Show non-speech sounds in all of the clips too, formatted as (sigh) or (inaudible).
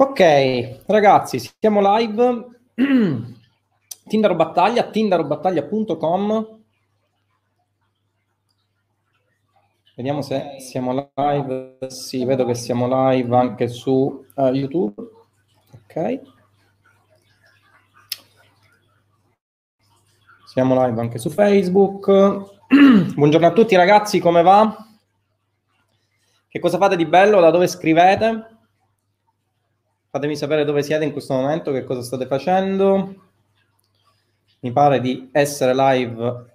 Ok, ragazzi, siamo live. (clears throat) Tindaro Battaglia, tindarobattaglia.com. Vediamo se siamo live. Sì, vedo che siamo live anche su uh, YouTube. Ok. Siamo live anche su Facebook. (clears throat) Buongiorno a tutti ragazzi, come va? Che cosa fate di bello? Da dove scrivete? Fatemi sapere dove siete in questo momento, che cosa state facendo. Mi pare di essere live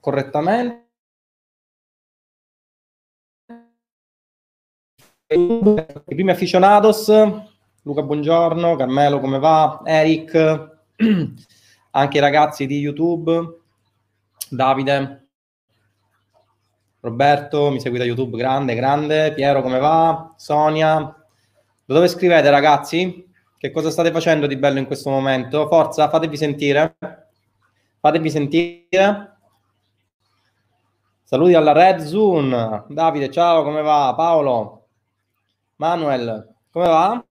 correttamente. I primi aficionados, Luca buongiorno, Carmelo come va, Eric, (clears throat) anche i ragazzi di YouTube, Davide, Roberto, mi segui da YouTube, grande, grande, Piero come va, Sonia, da dove scrivete, ragazzi? Che cosa state facendo di bello in questo momento? Forza, fatevi sentire. Fatevi sentire. Saluti alla Red Zone. Davide, ciao, come va? Paolo. Manuel, come va?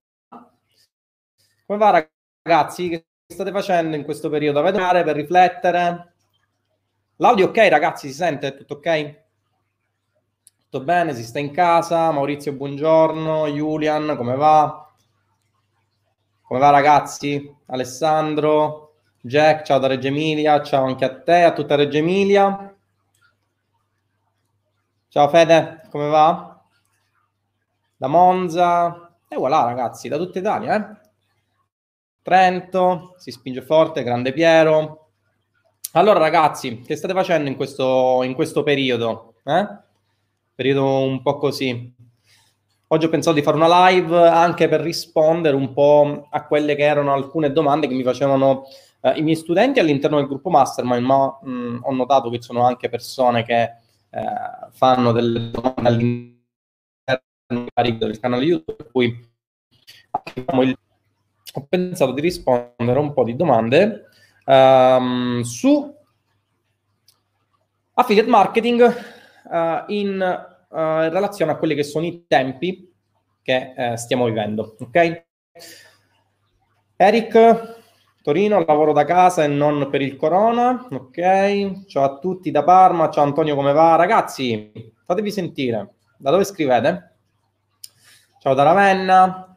Come va, ragazzi? Che state facendo in questo periodo? Avete mare per riflettere? L'audio ok, ragazzi? Si sente? Tutto ok? Tutto bene? Si sta in casa? Maurizio, buongiorno. Julian, come va? Come va ragazzi? Alessandro, Jack, ciao da Reggio Emilia, ciao anche a te, a tutta Reggio Emilia. Ciao Fede, come va? Da Monza. E voilà ragazzi, da tutta Italia, eh? Trento, si spinge forte, grande Piero. Allora ragazzi, che state facendo in questo, in questo periodo? Eh? Periodo un po' così. Oggi ho pensato di fare una live anche per rispondere un po' a quelle che erano alcune domande che mi facevano eh, i miei studenti all'interno del gruppo Mastermind, ma mh, ho notato che ci sono anche persone che eh, fanno delle domande all'interno del canale YouTube, per cui ho pensato di rispondere a un po' di domande um, su affiliate marketing uh, in in relazione a quelli che sono i tempi che uh, stiamo vivendo. Ok? Eric, Torino, lavoro da casa e non per il corona. Ok? Ciao a tutti da Parma. Ciao Antonio, come va? Ragazzi, fatevi sentire. Da dove scrivete? Ciao da Ravenna.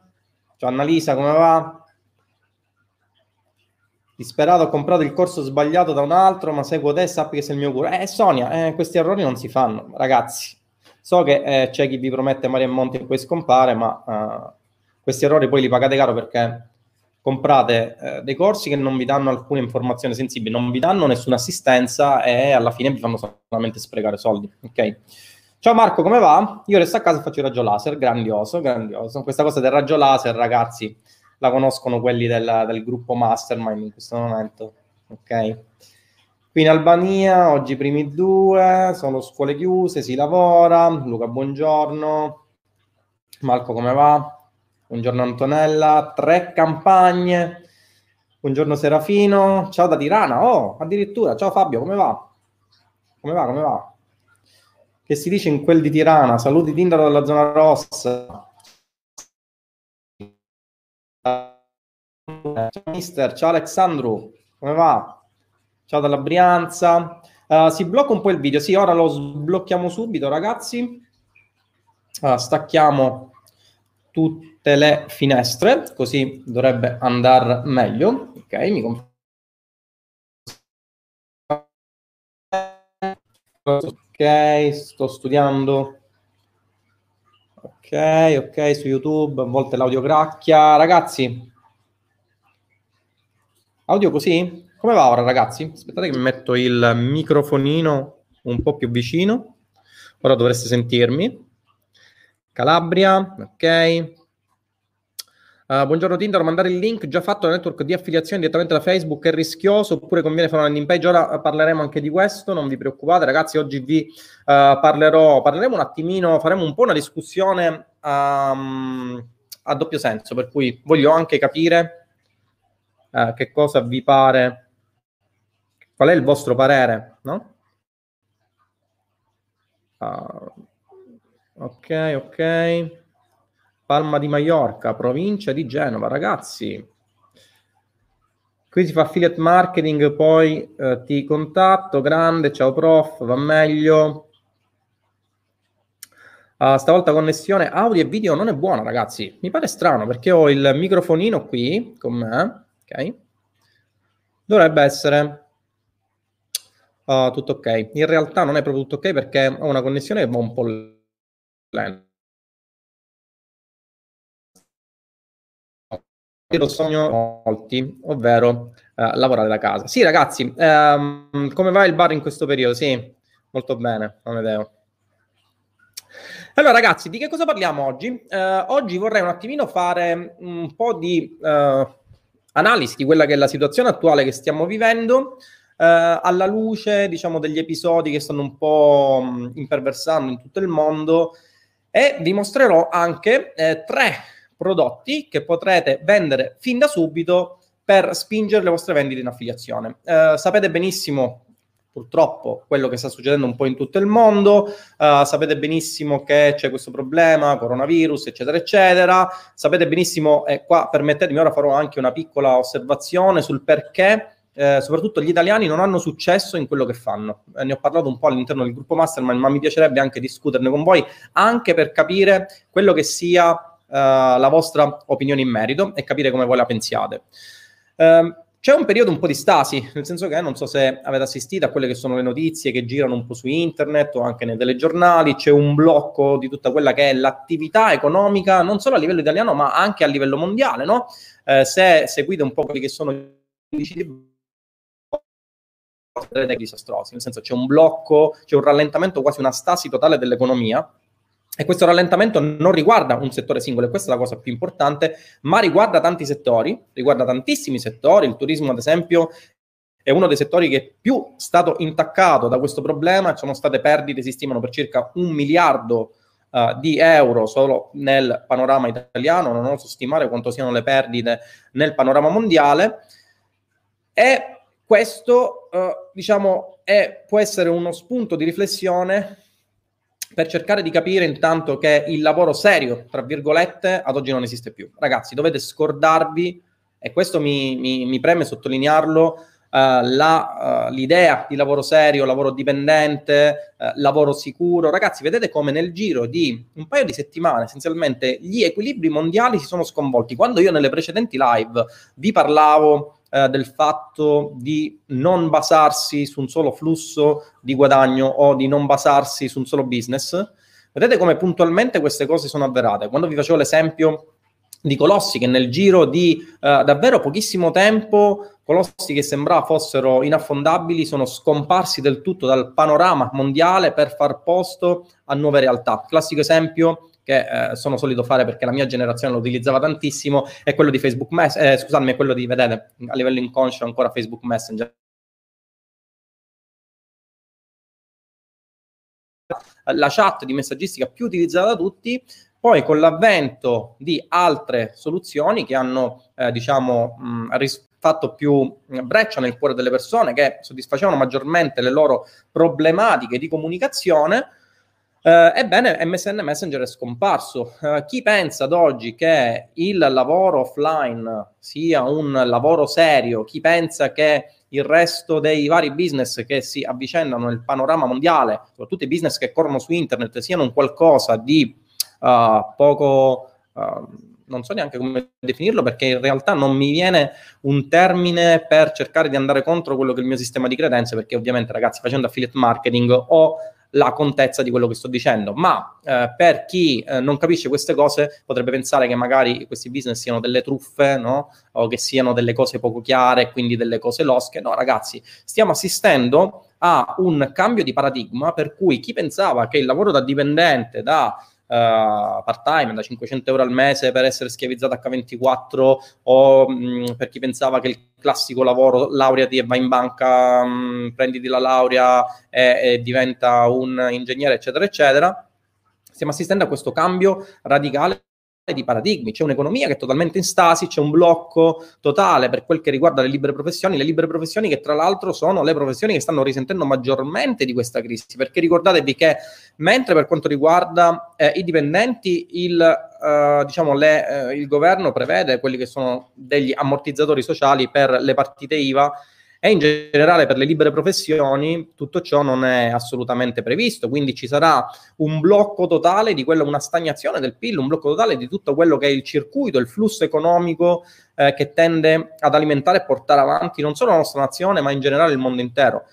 Ciao Annalisa, come va? Disperato, ho comprato il corso sbagliato da un altro, ma seguo te e sappi che sei il mio guru. Eh, Sonia, eh, questi errori non si fanno, ragazzi. So che eh, c'è chi vi promette mari e monti e poi scompare, ma uh, questi errori poi li pagate caro perché comprate eh, dei corsi che non vi danno alcune informazioni sensibili, non vi danno nessuna assistenza e alla fine vi fanno solamente sprecare soldi. Ok? Ciao Marco, come va? Io resto a casa e faccio il raggio laser, grandioso, grandioso. Questa cosa del raggio laser, ragazzi, la conoscono quelli del, del gruppo Mastermind in questo momento. Ok? Qui in Albania, oggi i primi due, sono scuole chiuse, si lavora. Luca, buongiorno. Marco, come va? Buongiorno Antonella. Tre campagne. Buongiorno Serafino. Ciao da Tirana. Oh, addirittura. Ciao Fabio, come va? Come va, come va? Che si dice in quel di Tirana? Saluti Tindaro dalla zona rossa. Ciao mister, ciao Alexandru, come va? Ciao dalla Brianza. Uh, si blocca un po' il video. Sì, ora lo sblocchiamo subito, ragazzi. Uh, stacchiamo tutte le finestre, così dovrebbe andare meglio. Ok, mi conf- Ok, sto studiando. Ok, ok, su YouTube, a volte l'audio cracchia. Ragazzi, audio così? Come va ora, ragazzi? Aspettate che mi metto il microfonino un po' più vicino. Ora dovreste sentirmi. Calabria, ok. Uh, buongiorno Tinder, mandare il link già fatto al network di affiliazione direttamente da Facebook è rischioso oppure conviene fare una landing page? Ora parleremo anche di questo, non vi preoccupate ragazzi, oggi vi uh, parlerò, parleremo un attimino, faremo un po' una discussione um, a doppio senso, per cui voglio anche capire uh, che cosa vi pare Qual è il vostro parere? No? Uh, ok, ok. Palma di Maiorca, provincia di Genova, ragazzi. Qui si fa affiliate marketing, poi eh, ti contatto, grande, ciao prof, va meglio. Uh, stavolta connessione audio e video non è buona, ragazzi. Mi pare strano perché ho il microfonino qui con me, ok? Dovrebbe essere uh, tutto ok. In realtà non è proprio tutto ok perché ho una connessione che va un po' lenta. lo sogno molti, ovvero uh, lavorare da casa. Sì, ragazzi, um, come va il bar in questo periodo? Sì, molto bene, Amedeo. Allora, ragazzi, di che cosa parliamo oggi? Uh, oggi vorrei un attimino fare un po' di uh, analisi di quella che è la situazione attuale che stiamo vivendo. Alla luce, diciamo, degli episodi che stanno un po' mh, imperversando in tutto il mondo e vi mostrerò anche eh, tre prodotti che potrete vendere fin da subito per spingere le vostre vendite in affiliazione. Eh, sapete benissimo purtroppo quello che sta succedendo un po' in tutto il mondo, uh, sapete benissimo che c'è questo problema, coronavirus, eccetera, eccetera, sapete benissimo, e qua permettetemi, ora farò anche una piccola osservazione sul perché eh, soprattutto gli italiani non hanno successo in quello che fanno. Eh, ne ho parlato un po' all'interno del gruppo Mastermind, ma mi piacerebbe anche discuterne con voi, anche per capire quello che sia eh, la vostra opinione in merito e capire come voi la pensiate. Uh, c'è un periodo un po' di stasi, nel senso che non so se avete assistito a quelle che sono le notizie che girano un po' su internet o anche nei telegiornali, c'è un blocco di tutta quella che è l'attività economica, non solo a livello italiano ma anche a livello mondiale, no? Eh, se seguite un po' quelli che sono i indici disastrosi, nel senso c'è un blocco, c'è un rallentamento, quasi una stasi totale dell'economia, e questo rallentamento non riguarda un settore singolo, e questa è la cosa più importante, ma riguarda tanti settori, riguarda tantissimi settori. Il turismo, ad esempio, è uno dei settori che è più stato intaccato da questo problema. Ci sono state perdite, si stimano per circa un miliardo uh, di euro solo nel panorama italiano. Non oso stimare quanto siano le perdite nel panorama mondiale. E questo, uh, diciamo, è, può essere uno spunto di riflessione per cercare di capire intanto che il lavoro serio, tra virgolette, ad oggi non esiste più. Ragazzi, dovete scordarvi, e questo mi, mi, mi preme sottolinearlo, Uh, la, uh, l'idea di lavoro serio, lavoro dipendente, uh, lavoro sicuro. Ragazzi, vedete come nel giro di un paio di settimane essenzialmente gli equilibri mondiali si sono sconvolti. Quando io nelle precedenti live vi parlavo eh, del fatto di non basarsi su un solo flusso di guadagno o di non basarsi su un solo business. Vedete come puntualmente queste cose sono avverate. Quando vi facevo l'esempio di colossi che nel giro di uh, davvero pochissimo tempo, colossi che sembrava fossero inaffondabili, sono scomparsi del tutto dal panorama mondiale per far posto a nuove realtà. Classico esempio, che eh, sono solito fare perché la mia generazione lo utilizzava tantissimo, è quello di Facebook Messenger, eh, scusatemi, è quello di, vedete, a livello inconscio ancora Facebook Messenger. La chat di messaggistica più utilizzata da tutti, poi con l'avvento di altre soluzioni che hanno, eh, diciamo, mh, ris- fatto più breccia nel cuore delle persone, che soddisfacevano maggiormente le loro problematiche di comunicazione, Uh, ebbene, MSN Messenger è scomparso. Uh, chi pensa ad oggi che il lavoro offline sia un lavoro serio, chi pensa che il resto dei vari business che si avvicendano nel panorama mondiale, soprattutto i business che corrono su internet, siano un qualcosa di uh, poco non so neanche come definirlo perché in realtà non mi viene un termine per cercare di andare contro quello che è il mio sistema di credenze perché ovviamente ragazzi facendo affiliate marketing ho la contezza di quello che sto dicendo, ma eh, per chi eh, non capisce queste cose potrebbe pensare che magari questi business siano delle truffe, no? O che siano delle cose poco chiare, quindi delle cose losche. No, ragazzi, stiamo assistendo a un cambio di paradigma per cui chi pensava che il lavoro da dipendente, da uh, part-time da 500 euro al mese per essere schiavizzato H24 o mh, mm, per chi pensava che il classico lavoro laureati e vai in banca, mh, mm, prenditi la laurea e, e diventa un ingegnere eccetera eccetera. Stiamo assistendo a questo cambio radicale di paradigmi, c'è un'economia che è totalmente in stasi, c'è un blocco totale per quel che riguarda le libere professioni, le libere professioni che tra l'altro sono le professioni che stanno risentendo maggiormente di questa crisi, perché ricordatevi che mentre per quanto riguarda eh, i dipendenti il, eh, diciamo le, eh, il governo prevede quelli che sono degli ammortizzatori sociali per le partite IVA, e in generale per le libere professioni tutto ciò non è assolutamente previsto, quindi ci sarà un blocco totale di quello, una stagnazione del PIL, un blocco totale di tutto quello che è il circuito, il flusso economico eh, che tende ad alimentare e portare avanti non solo la nostra nazione, ma in generale il mondo intero.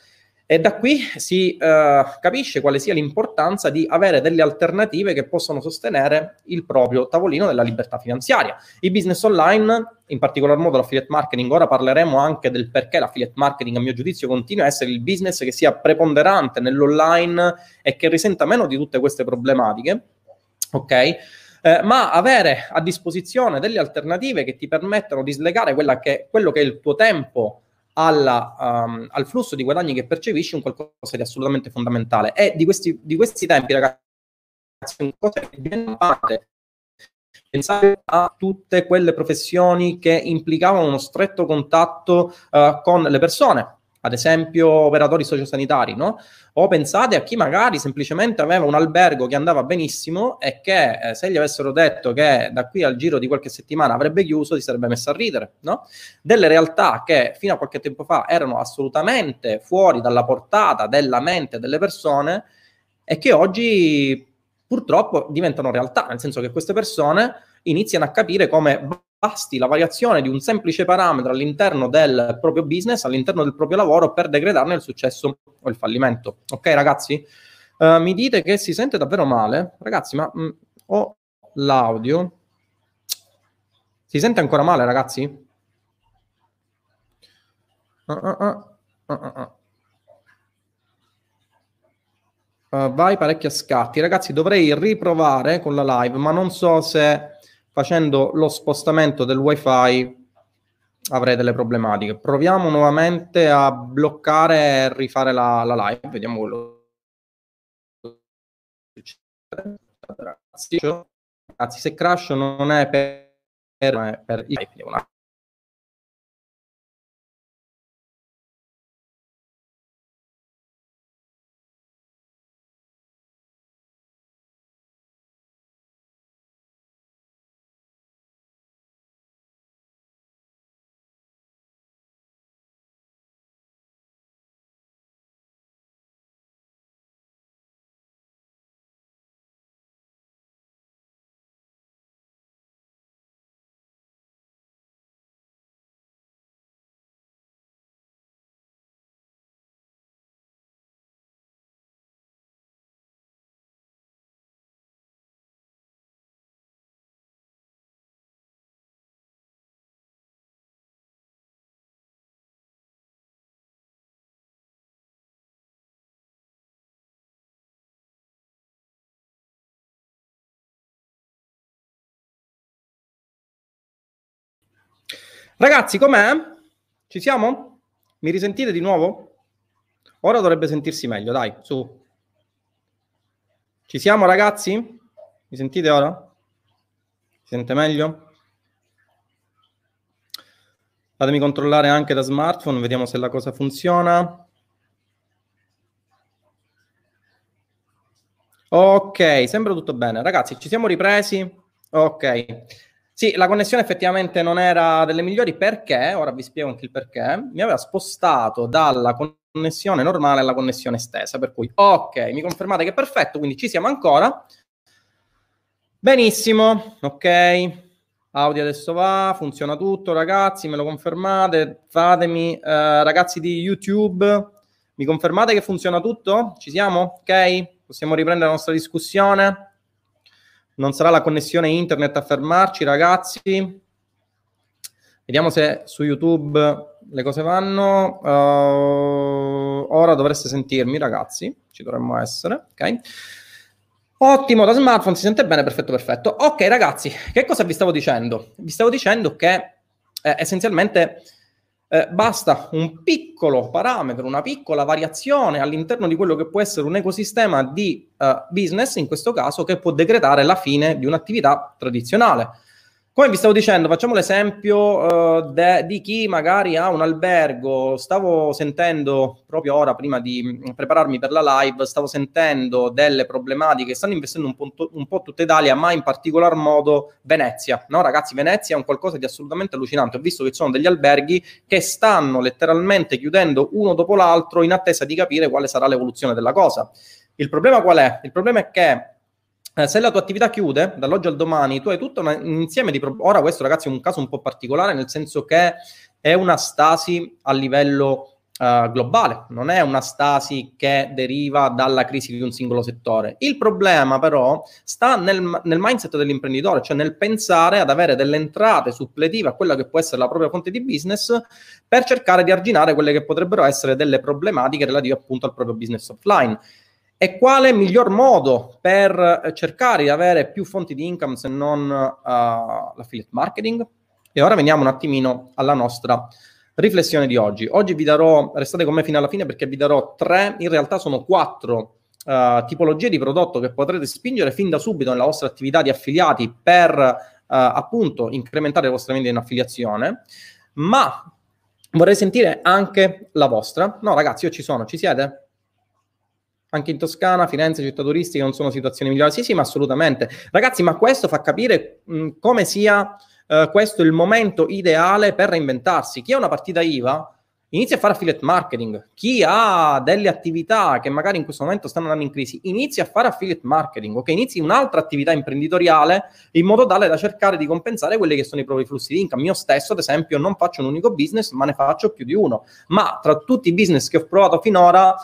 E da qui si eh, capisce quale sia l'importanza di avere delle alternative che possono sostenere il proprio tavolino della libertà finanziaria. I business online, in particolar modo l'affiliate marketing, ora parleremo anche del perché l'affiliate marketing, a mio giudizio, continua a essere il business che sia preponderante nell'online e che risenta meno di tutte queste problematiche. Ok? Eh, ma avere a disposizione delle alternative che ti permettano di slegare che, quello che è il tuo tempo alla, um, al flusso di guadagni che percepisci un qualcosa di assolutamente fondamentale. E di questi, di questi tempi, ragazzi, una cosa che viene parte pensare a tutte quelle professioni che implicavano uno stretto contatto uh, con le persone, ad esempio operatori sociosanitari, no? O pensate a chi magari semplicemente aveva un albergo che andava benissimo e che eh, se gli avessero detto che da qui al giro di qualche settimana avrebbe chiuso, si sarebbe messo a ridere, no? Delle realtà che fino a qualche tempo fa erano assolutamente fuori dalla portata della mente delle persone e che oggi purtroppo diventano realtà, nel senso che queste persone iniziano a capire come basti la variazione di un semplice parametro all'interno del proprio business, all'interno del proprio lavoro per decretarne il successo o il fallimento. Ok ragazzi? Uh, mi dite che si sente davvero male? Ragazzi, ma mh, mm, ho l'audio. Si sente ancora male ragazzi? Uh, uh, vai parecchio a scatti. Ragazzi, dovrei riprovare con la live, ma non so se facendo lo spostamento del wifi avrei delle problematiche. Proviamo nuovamente a bloccare e rifare la, la live, vediamo quello Ragazzi, se crash non è per, per, per il live, Ragazzi, com'è? Ci siamo? Mi risentite di nuovo? Ora dovrebbe sentirsi meglio, dai, su. Ci siamo ragazzi? Mi sentite ora? Si sente meglio? Fatemi controllare anche da smartphone, vediamo se la cosa funziona. Ok, sembra tutto bene. Ragazzi, ci siamo ripresi? Ok. Sì, la connessione effettivamente non era delle migliori perché, ora vi spiego anche il perché, mi aveva spostato dalla connessione normale alla connessione estesa, per cui ok, mi confermate che è perfetto, quindi ci siamo ancora. Benissimo, ok. Audio adesso va, funziona tutto, ragazzi, me lo confermate? Fatemi, eh, ragazzi di YouTube, mi confermate che funziona tutto? Ci siamo? Ok? Possiamo riprendere la nostra discussione? Non sarà la connessione internet a fermarci, ragazzi. Vediamo se su YouTube le cose vanno. Uh, ora dovreste sentirmi, ragazzi. Ci dovremmo essere, ok? Ottimo, da smartphone si sente bene, perfetto, perfetto. Ok, ragazzi, che cosa vi stavo dicendo? Vi stavo dicendo che eh, essenzialmente Eh, basta un piccolo parametro, una piccola variazione all'interno di quello che può essere un ecosistema di uh, business, in questo caso, che può decretare la fine di un'attività tradizionale. Come vi stavo dicendo, facciamo l'esempio uh, de- di chi magari ha un albergo. Stavo sentendo proprio ora, prima di mm, prepararmi per la live, stavo sentendo delle problematiche che stanno investendo un po', un po' tutta Italia, ma in particolar modo Venezia. No, ragazzi, Venezia è un qualcosa di assolutamente allucinante. Ho visto che ci sono degli alberghi che stanno letteralmente chiudendo uno dopo l'altro in attesa di capire quale sarà l'evoluzione della cosa. Il problema qual è? Il problema è che eh, se la tua attività chiude dall'oggi al domani, tu hai tutto un insieme di problemi. Ora, questo, ragazzi, è un caso un po' particolare, nel senso che è una stasi a livello uh, globale, non è una stasi che deriva dalla crisi di un singolo settore. Il problema, però, sta nel, nel mindset dell'imprenditore, cioè nel pensare ad avere delle entrate suppletive a quella che può essere la propria fonte di business per cercare di arginare quelle che potrebbero essere delle problematiche relative appunto al proprio business offline. E quale miglior modo per eh, cercare di avere più fonti di income se non uh, l'affiliate marketing? E ora veniamo un attimino alla nostra riflessione di oggi. Oggi vi darò, restate con me fino alla fine perché vi darò tre, in realtà sono quattro uh, tipologie di prodotto che potrete spingere fin da subito nella vostra attività di affiliati per uh, appunto incrementare le vostre vendite in affiliazione. Ma vorrei sentire anche la vostra. No, ragazzi, io ci sono, ci siete? Anche in Toscana, Firenze, città turistiche non sono situazioni migliori. Sì, sì, ma assolutamente. Ragazzi, ma questo fa capire mh, come sia uh, questo il momento ideale per reinventarsi. Chi ha una partita IVA inizia a fare affiliate marketing. Chi ha delle attività che magari in questo momento stanno andando in crisi, inizia a fare affiliate marketing, ok? Inizi un'altra attività imprenditoriale in modo tale da cercare di compensare quelli che sono i propri flussi di income. Io stesso, ad esempio, non faccio un unico business, ma ne faccio più di uno. Ma tra tutti i business che ho provato finora,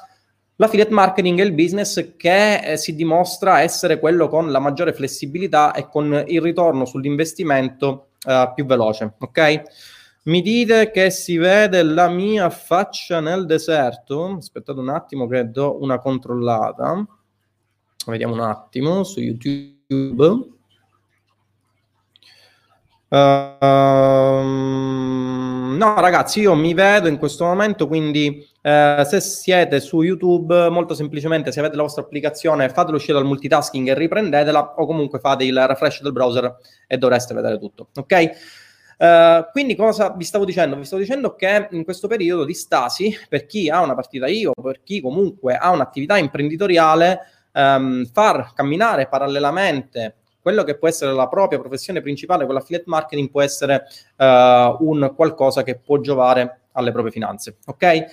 L'affiliate marketing è il business che eh, si dimostra essere quello con la maggiore flessibilità e con il ritorno sull'investimento eh, più veloce, ok? Mi dite che si vede la mia faccia nel deserto? Aspettate un attimo che do una controllata. Vediamo un attimo su YouTube. Uh, no, ragazzi, io mi vedo in questo momento, quindi eh, se siete su YouTube, molto semplicemente, se avete la vostra applicazione, fatelo uscire dal multitasking e riprendetela, o comunque fate il refresh del browser e dovreste vedere tutto. Ok? Uh, quindi cosa vi stavo dicendo? Vi stavo dicendo che in questo periodo di stasi, per chi ha una partita io, per chi comunque ha un'attività imprenditoriale, um, far camminare parallelamente quello che può essere la propria professione principale con l'affiliate marketing può essere uh, un qualcosa che può giovare alle proprie finanze. Ok?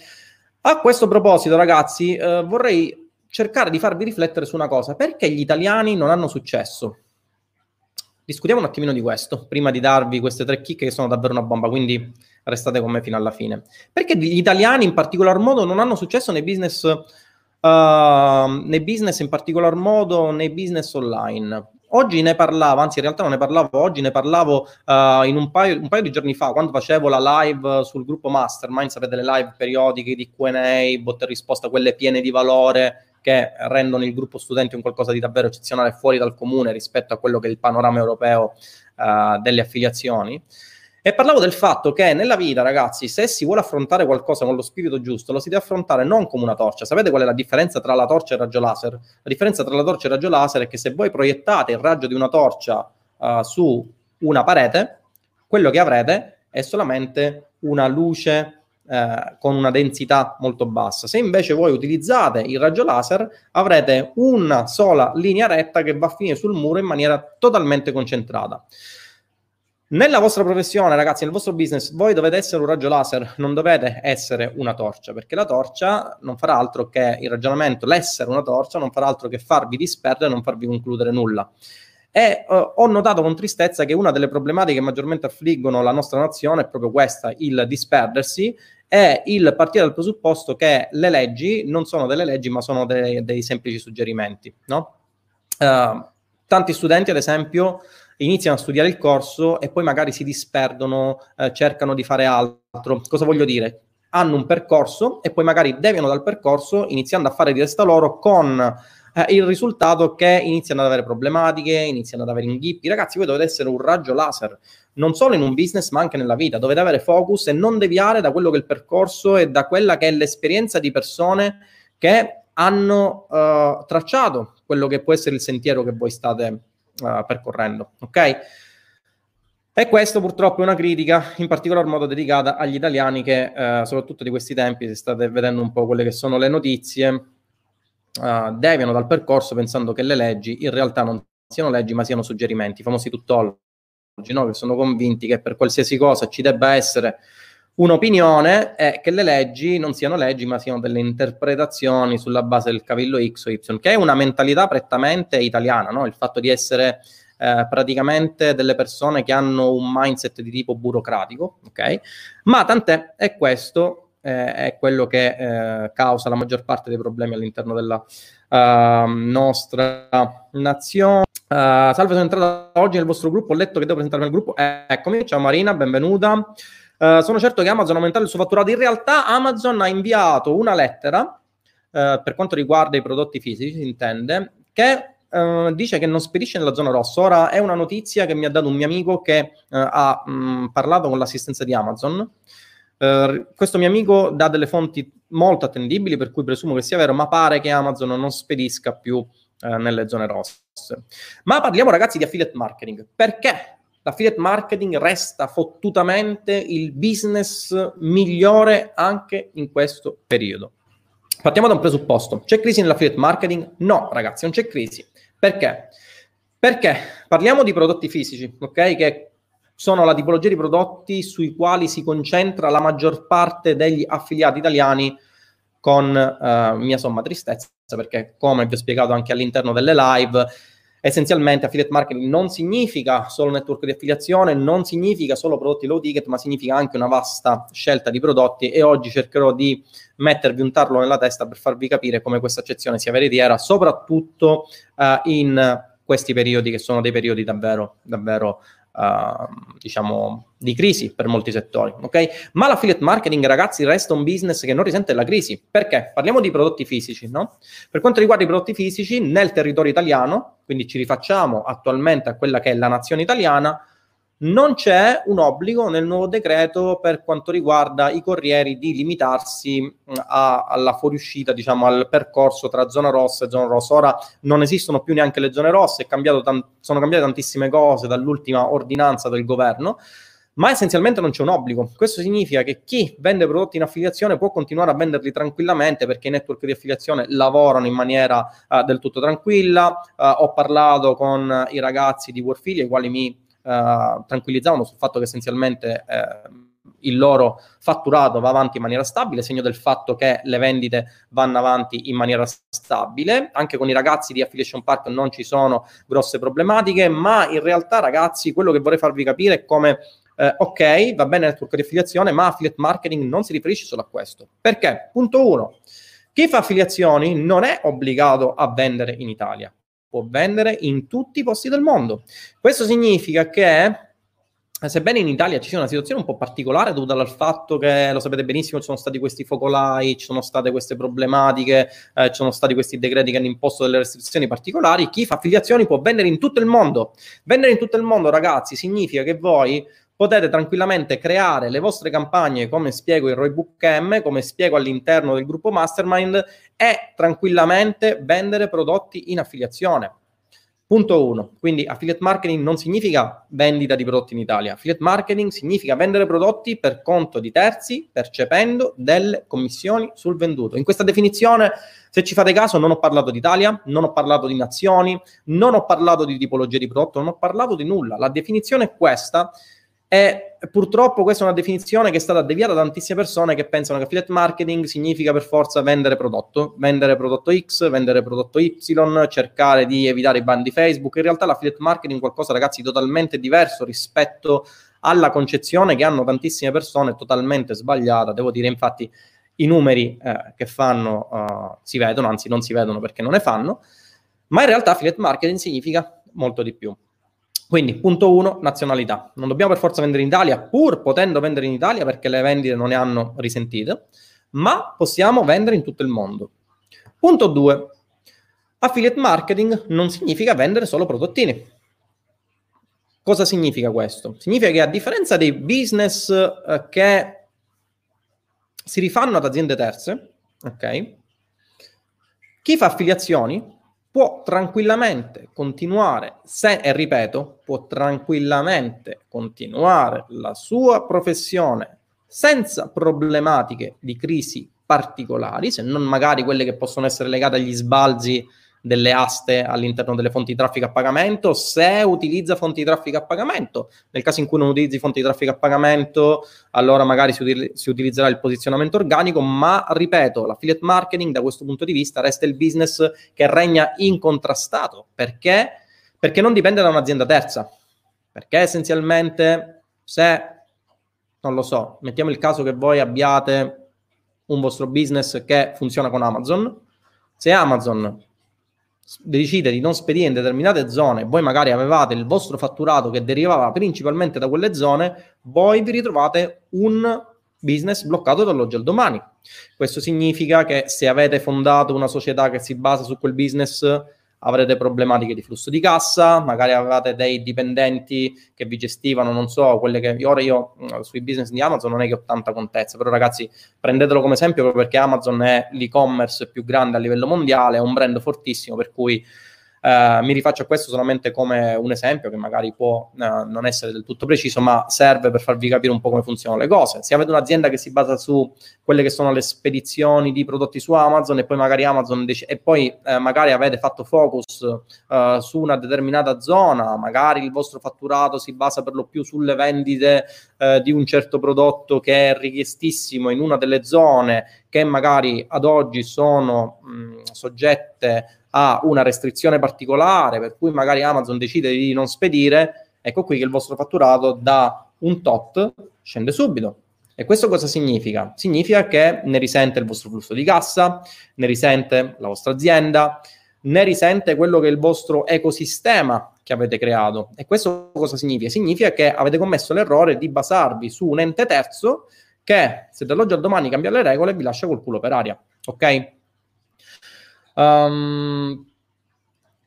A questo proposito, ragazzi, eh, vorrei cercare di farvi riflettere su una cosa. Perché gli italiani non hanno successo? Discutiamo un attimino di questo, prima di darvi queste tre chicche che sono davvero una bomba, quindi restate con me fino alla fine. Perché gli italiani in particolar modo non hanno successo nei business, uh, nei business in particolar modo nei business online? Oggi ne parlavo, anzi in realtà non ne parlavo oggi, ne parlavo uh, in un paio, un paio, di giorni fa, quando facevo la live sul gruppo Mastermind, sapete le live periodiche di Q&A, botte e risposta, quelle piene di valore, che rendono il gruppo studenti un qualcosa di davvero eccezionale fuori dal comune rispetto a quello che è il panorama europeo uh, delle affiliazioni. E parlavo del fatto che nella vita, ragazzi, se si vuole affrontare qualcosa con lo spirito giusto, lo si deve affrontare non come una torcia. Sapete qual è la differenza tra la torcia e il raggio laser? La differenza tra la torcia e il raggio laser è che se voi proiettate il raggio di una torcia uh, su una parete, quello che avrete è solamente una luce eh, con una densità molto bassa. Se invece voi utilizzate il raggio laser, avrete una sola linea retta che va a finire sul muro in maniera totalmente concentrata. Nella vostra professione, ragazzi, nel vostro business, voi dovete essere un raggio laser, non dovete essere una torcia, perché la torcia non farà altro che il ragionamento, l'essere una torcia non farà altro che farvi disperdere e non farvi concludere nulla. E uh, ho notato con tristezza che una delle problematiche che maggiormente affliggono la nostra nazione è proprio questa, il disperdersi e il partire dal presupposto che le leggi non sono delle leggi, ma sono dei, dei semplici suggerimenti. No? Uh, tanti studenti, ad esempio, iniziano a studiare il corso e poi magari si disperdono, eh, cercano di fare altro. Cosa voglio dire? Hanno un percorso e poi magari deviano dal percorso iniziando a fare di testa loro con eh, il risultato che iniziano ad avere problematiche, iniziano ad avere inghippi. Ragazzi, voi dovete essere un raggio laser, non solo in un business ma anche nella vita, dovete avere focus e non deviare da quello che è il percorso e da quella che è l'esperienza di persone che hanno uh, tracciato quello che può essere il sentiero che voi state uh, percorrendo, ok? E questo purtroppo è una critica, in particolar modo dedicata agli italiani che, uh, soprattutto di questi tempi, se state vedendo un po' quelle che sono le notizie, deviano dal percorso pensando che le leggi in realtà non siano leggi ma siano suggerimenti, i famosi tuttologi, no? che sono convinti che per qualsiasi cosa ci debba essere un'opinione è che le leggi non siano leggi, ma siano delle interpretazioni sulla base del cavillo X o Y, che è una mentalità prettamente italiana, no? il fatto di essere eh, praticamente delle persone che hanno un mindset di tipo burocratico, ok? Ma tant'è, è questo eh, è quello che eh, causa la maggior parte dei problemi all'interno della uh, nostra nazione. Uh, salve, sono entrata oggi nel vostro gruppo, ho letto che devo presentarmi al gruppo. eccomi, ciao Marina, benvenuta. Uh, sono certo che Amazon aumenterà il suo fatturato. In realtà Amazon ha inviato una lettera uh, per quanto riguarda i prodotti fisici, si intende, che uh, dice che non spedisce nella zona rossa. Ora è una notizia che mi ha dato un mio amico che ha mh, mm, parlato con l'assistenza di Amazon. questo mio amico dà delle fonti molto attendibili, per cui presumo che sia vero, ma pare che Amazon non spedisca più nelle zone rosse. Ma parliamo ragazzi di affiliate marketing. Perché l'affiliate marketing resta fottutamente il business migliore anche in questo periodo. Partiamo da un presupposto. C'è crisi nell'affiliate marketing? No, ragazzi, non c'è crisi. Perché? Perché parliamo di prodotti fisici, ok? Che sono la tipologia di prodotti sui quali si concentra la maggior parte degli affiliati italiani con uh, mia somma tristezza, perché come vi ho spiegato anche all'interno delle live, Essenzialmente affiliate marketing non significa solo network di affiliazione, non significa solo prodotti low ticket, ma significa anche una vasta scelta di prodotti e oggi cercherò di mettervi un tarlo nella testa per farvi capire come questa accezione sia veritiera, soprattutto uh, in questi periodi che sono dei periodi davvero, davvero uh, diciamo, di crisi per molti settori, ok? Ma l'affiliate marketing, ragazzi, resta un business che non risente della crisi. Perché? Parliamo di prodotti fisici, no? Per quanto riguarda i prodotti fisici, nel territorio italiano, quindi ci rifacciamo attualmente a quella che è la nazione italiana, non c'è un obbligo nel nuovo decreto per quanto riguarda i corrieri di limitarsi a, alla fuoriuscita, diciamo, al percorso tra zona rossa e zona rossa. Ora non esistono più neanche le zone rosse, tan- sono cambiate tantissime cose dall'ultima ordinanza del governo, ma essenzialmente non c'è un obbligo. Questo significa che chi vende prodotti in affiliazione può continuare a venderli tranquillamente perché i network di affiliazione lavorano in maniera uh, del tutto tranquilla. Uh, ho parlato con i ragazzi di Warfilia, i quali mi tranquillizzavano sul fatto che essenzialmente eh, il loro fatturato va avanti in maniera stabile, segno del fatto che le vendite vanno avanti in maniera stabile. Anche con i ragazzi di Affiliation Park non ci sono grosse problematiche, ma in realtà, ragazzi, quello che vorrei farvi capire è come. Eh, ok, va bene il network di affiliazione, ma affiliate marketing non si riferisce solo a questo. Perché? Punto uno, chi fa affiliazioni non è obbligato a vendere in Italia può vendere in tutti i posti del mondo. Questo significa che sebbene in Italia ci sia una situazione un po' particolare dovuta al fatto che, lo sapete benissimo, ci sono stati questi focolai, ci sono state queste problematiche, eh, ci sono stati questi decreti che hanno imposto delle restrizioni particolari, chi fa affiliazioni può vendere in tutto il mondo. Vendere in tutto il mondo, ragazzi, significa che voi potete tranquillamente creare le vostre campagne come spiego in Roybook M, come spiego all'interno del gruppo Mastermind e tranquillamente vendere prodotti in affiliazione. Punto 1. Quindi affiliate marketing non significa vendita di prodotti in Italia. Affiliate marketing significa vendere prodotti per conto di terzi percependo delle commissioni sul venduto. In questa definizione, se ci fate caso, non ho parlato di Italia, non ho parlato di nazioni, non ho parlato di tipologia di prodotto, non ho parlato di nulla. La definizione è questa e purtroppo questa è una definizione che è stata deviata da tantissime persone che pensano che affiliate marketing significa per forza vendere prodotto, vendere prodotto X, vendere prodotto Y, cercare di evitare i bandi Facebook. In realtà l'affiliate marketing è qualcosa, ragazzi, totalmente diverso rispetto alla concezione che hanno tantissime persone, totalmente sbagliata. Devo dire, infatti, i numeri eh, che fanno uh, si vedono, anzi non si vedono perché non ne fanno, ma in realtà affiliate marketing significa molto di più. Quindi, punto uno, nazionalità. Non dobbiamo per forza vendere in Italia, pur potendo vendere in Italia perché le vendite non ne hanno risentite, ma possiamo vendere in tutto il mondo. Punto due, Affiliate marketing non significa vendere solo prodottini. Cosa significa questo? Significa che a differenza dei business eh, che si rifanno ad aziende terze, ok? Chi fa affiliazioni può tranquillamente continuare, se, e ripeto, può tranquillamente continuare la sua professione senza problematiche di crisi particolari, se non magari quelle che possono essere legate agli sbalzi delle aste all'interno delle fonti di traffico a pagamento, se utilizza fonti di traffico a pagamento. Nel caso in cui non utilizzi fonti di traffico a pagamento, allora magari si, util- si utilizzerà il posizionamento organico, ma ripeto, l'affiliate marketing da questo punto di vista resta il business che regna incontrastato. Perché? Perché non dipende da un'azienda terza. Perché essenzialmente se, non lo so, mettiamo il caso che voi abbiate un vostro business che funziona con Amazon, se Amazon decide di non spedire in determinate zone, voi magari avevate il vostro fatturato che derivava principalmente da quelle zone, voi vi ritrovate un business bloccato dall'oggi al domani. Questo significa che se avete fondato una società che si basa su quel business, avrete problematiche di flusso di cassa, magari avevate dei dipendenti che vi gestivano, non so, quelle che ora io mm, sui business di Amazon non è che ho tanta contezza, però ragazzi prendetelo come esempio perché Amazon è l'e-commerce più grande a livello mondiale, è un brand fortissimo per cui Uh, mi rifaccio a questo solamente come un esempio che magari può uh, non essere del tutto preciso, ma serve per farvi capire un po' come funzionano le cose. Se avete un'azienda che si basa su quelle che sono le spedizioni di prodotti su Amazon e poi magari Amazon dec- e poi uh, magari avete fatto focus su una determinata zona, magari il vostro fatturato si basa per lo più sulle vendite di un certo prodotto che è richiestissimo in una delle zone che magari ad oggi sono mh, soggette a una restrizione particolare, per cui magari Amazon decide di non spedire, ecco qui che il vostro fatturato da un tot scende subito. E questo cosa significa? Significa che ne risente il vostro flusso di cassa, ne risente la vostra azienda, ne risente quello che è il vostro ecosistema che avete creato. E questo cosa significa? Significa che avete commesso l'errore di basarvi su un ente terzo che se dall'oggi al domani cambia le regole vi lascia col culo per aria. Ok? Um,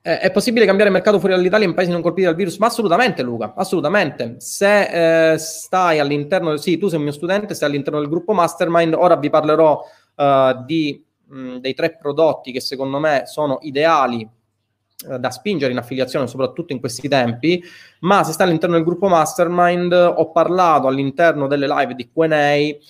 è possibile cambiare mercato fuori dall'Italia in paesi non colpiti dal virus? Ma assolutamente, Luca, assolutamente. Se eh, stai all'interno, sì, tu sei un mio studente, stai all'interno del gruppo Mastermind, ora vi parlerò uh, di, mh, dei tre prodotti che secondo me sono ideali uh, da spingere in affiliazione, soprattutto in questi tempi. Ma se stai all'interno del gruppo Mastermind, ho parlato all'interno delle live di QA eh,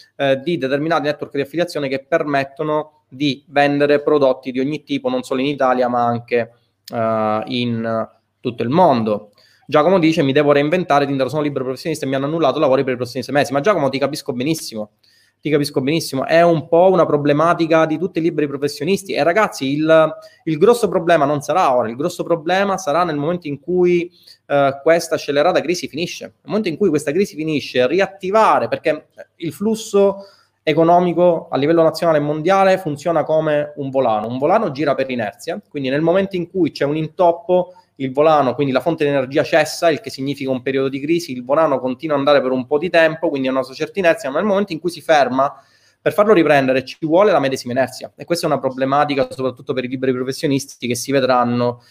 di determinati network di affiliazione che permettono di vendere prodotti di ogni tipo, non solo in Italia, ma anche uh, in tutto il mondo. Giacomo dice: Mi devo reinventare. Tindaro, sono libero professionista e mi hanno annullato lavori per i prossimi sei mesi. Ma Giacomo, ti capisco benissimo. Ti capisco benissimo. È un po' una problematica di tutti i liberi professionisti. E ragazzi, il, il grosso problema non sarà ora. Il grosso problema sarà nel momento in cui uh, questa accelerata crisi finisce. Nel momento in cui questa crisi finisce, riattivare perché il flusso economico a livello nazionale e mondiale funziona come un volano. Un volano gira per inerzia, quindi nel momento in cui c'è un intoppo, il volano, quindi la fonte di energia cessa, il che significa un periodo di crisi, il volano continua ad andare per un po' di tempo, quindi ha una certa inerzia, ma nel momento in cui si ferma, per farlo riprendere ci vuole la medesima inerzia. E questa è una problematica soprattutto per i liberi professionisti che si vedranno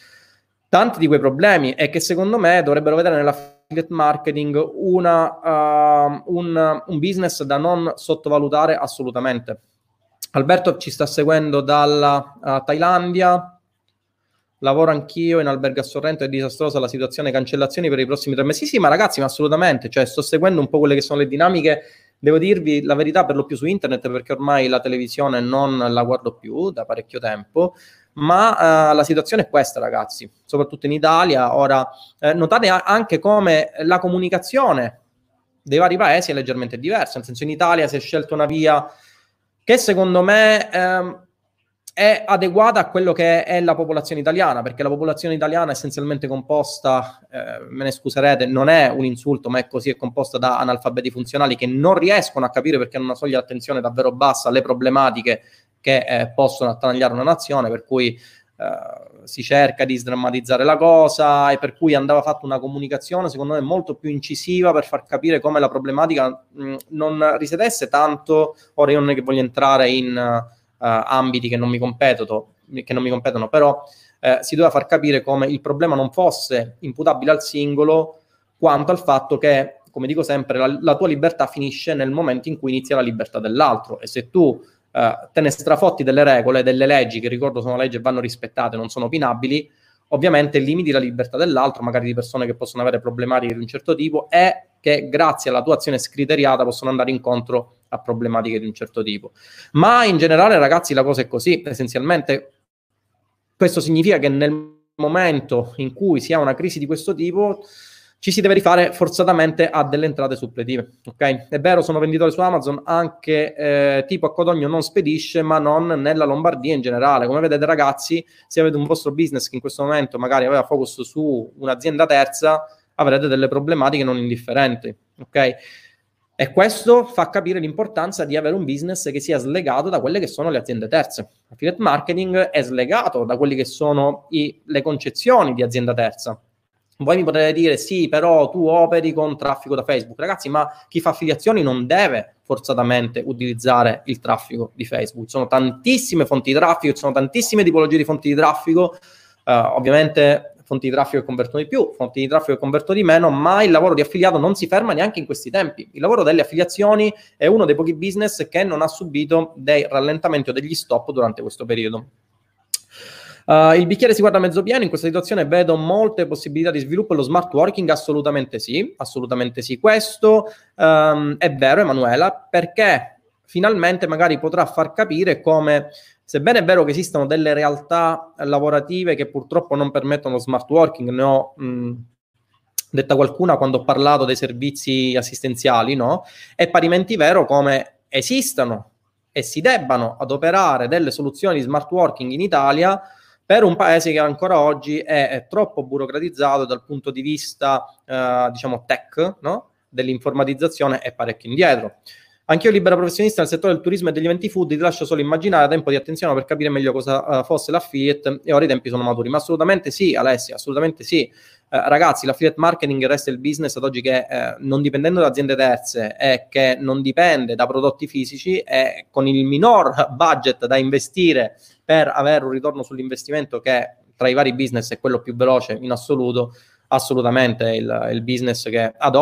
tanti di quei problemi e che secondo me dovrebbero vedere nella marketing una, uh, un, un business da non sottovalutare assolutamente. Alberto ci sta seguendo dalla uh, Thailandia. Lavoro anch'io in albergo a Sorrento, è disastrosa la situazione, cancellazioni per i prossimi tre mesi. Sì, sì, ma ragazzi, ma assolutamente, cioè sto seguendo un po' quelle che sono le dinamiche. Devo dirvi la verità per lo più su internet perché ormai la televisione non la guardo più da parecchio tempo, ma uh, la situazione è questa, ragazzi, soprattutto in Italia. Ora, eh, notate anche come la comunicazione dei vari paesi è leggermente diversa, nel senso in Italia si è scelta una via che secondo me ehm, è adeguata a quello che è la popolazione italiana, perché la popolazione italiana è essenzialmente composta, eh, me ne scuserete, non è un insulto, ma è così, è composta da analfabeti funzionali che non riescono a capire perché hanno una soglia di attenzione davvero bassa le problematiche che eh, possono attanagliare una nazione, per cui eh, si cerca di sdrammatizzare la cosa e per cui andava fatta una comunicazione secondo me molto più incisiva per far capire come la problematica mh, non risiedesse tanto, ora io non è che voglio entrare in ambiti che non mi competono, che non mi competono però eh, si doveva far capire come il problema non fosse imputabile al singolo quanto al fatto che, come dico sempre, la, la tua libertà finisce nel momento in cui inizia la libertà dell'altro. E se tu eh, te ne strafotti delle regole, delle leggi che ricordo sono leggi e vanno rispettate, non sono opinabili, ovviamente limiti la libertà dell'altro, magari di persone che possono avere problematiche di un certo tipo e che grazie alla tua azione scriteriata possono andare incontro a problematiche di un certo tipo. Ma in generale, ragazzi, la cosa è così. Essenzialmente, questo significa che nel momento in cui si ha una crisi di questo tipo, ci si deve rifare forzatamente a delle entrate suppletive. Ok? È vero, sono venditore su Amazon, anche eh, tipo a Codogno non spedisce, ma non nella Lombardia in generale. Come vedete, ragazzi, se avete un vostro business che in questo momento magari aveva focus su un'azienda terza, avrete delle problematiche non indifferenti. Ok? E questo fa capire l'importanza di avere un business che sia slegato da quelle che sono le aziende terze. Affiliate marketing è slegato da quelle che sono i, le concezioni di azienda terza. Voi mi potete dire sì, però tu operi con traffico da Facebook. Ragazzi, ma chi fa affiliazioni non deve forzatamente utilizzare il traffico di Facebook. Sono tantissime fonti di traffico, ci sono tantissime tipologie di fonti di traffico. Uh, ovviamente fonti di traffico che convertono di più, fonti di traffico che convertono di meno, ma il lavoro di affiliato non si ferma neanche in questi tempi. Il lavoro delle affiliazioni è uno dei pochi business che non ha subito dei rallentamenti o degli stop durante questo periodo. Uh, il bicchiere si guarda mezzo pieno, in questa situazione vedo molte possibilità di sviluppo e lo smart working assolutamente sì, assolutamente sì. Questo um, è vero Emanuela, perché finalmente magari potrà far capire come, sebbene è vero che esistano delle realtà lavorative che purtroppo non permettono smart working, ne ho... Detta qualcuna quando ho parlato dei servizi assistenziali, no? È parimenti vero come esistano e si debbano adoperare delle soluzioni di smart working in Italia per un paese che ancora oggi è, è troppo burocratizzato dal punto di vista, eh, diciamo, tech, no? dell'informatizzazione è parecchio indietro. Anche io, libera professionista nel settore del turismo e degli eventi food, ti lascio solo immaginare tempo di attenzione per capire meglio cosa uh, fosse l'affiliate e ora i tempi sono maturi. Ma assolutamente sì, Alessia, assolutamente sì. Uh, ragazzi, l'affiliate marketing resta il business ad oggi che uh, non dipendendo da aziende terze e che non dipende da prodotti fisici e con il minor budget da investire per avere un ritorno sull'investimento che tra i vari business è quello più veloce in assoluto, assolutamente il, il business che ad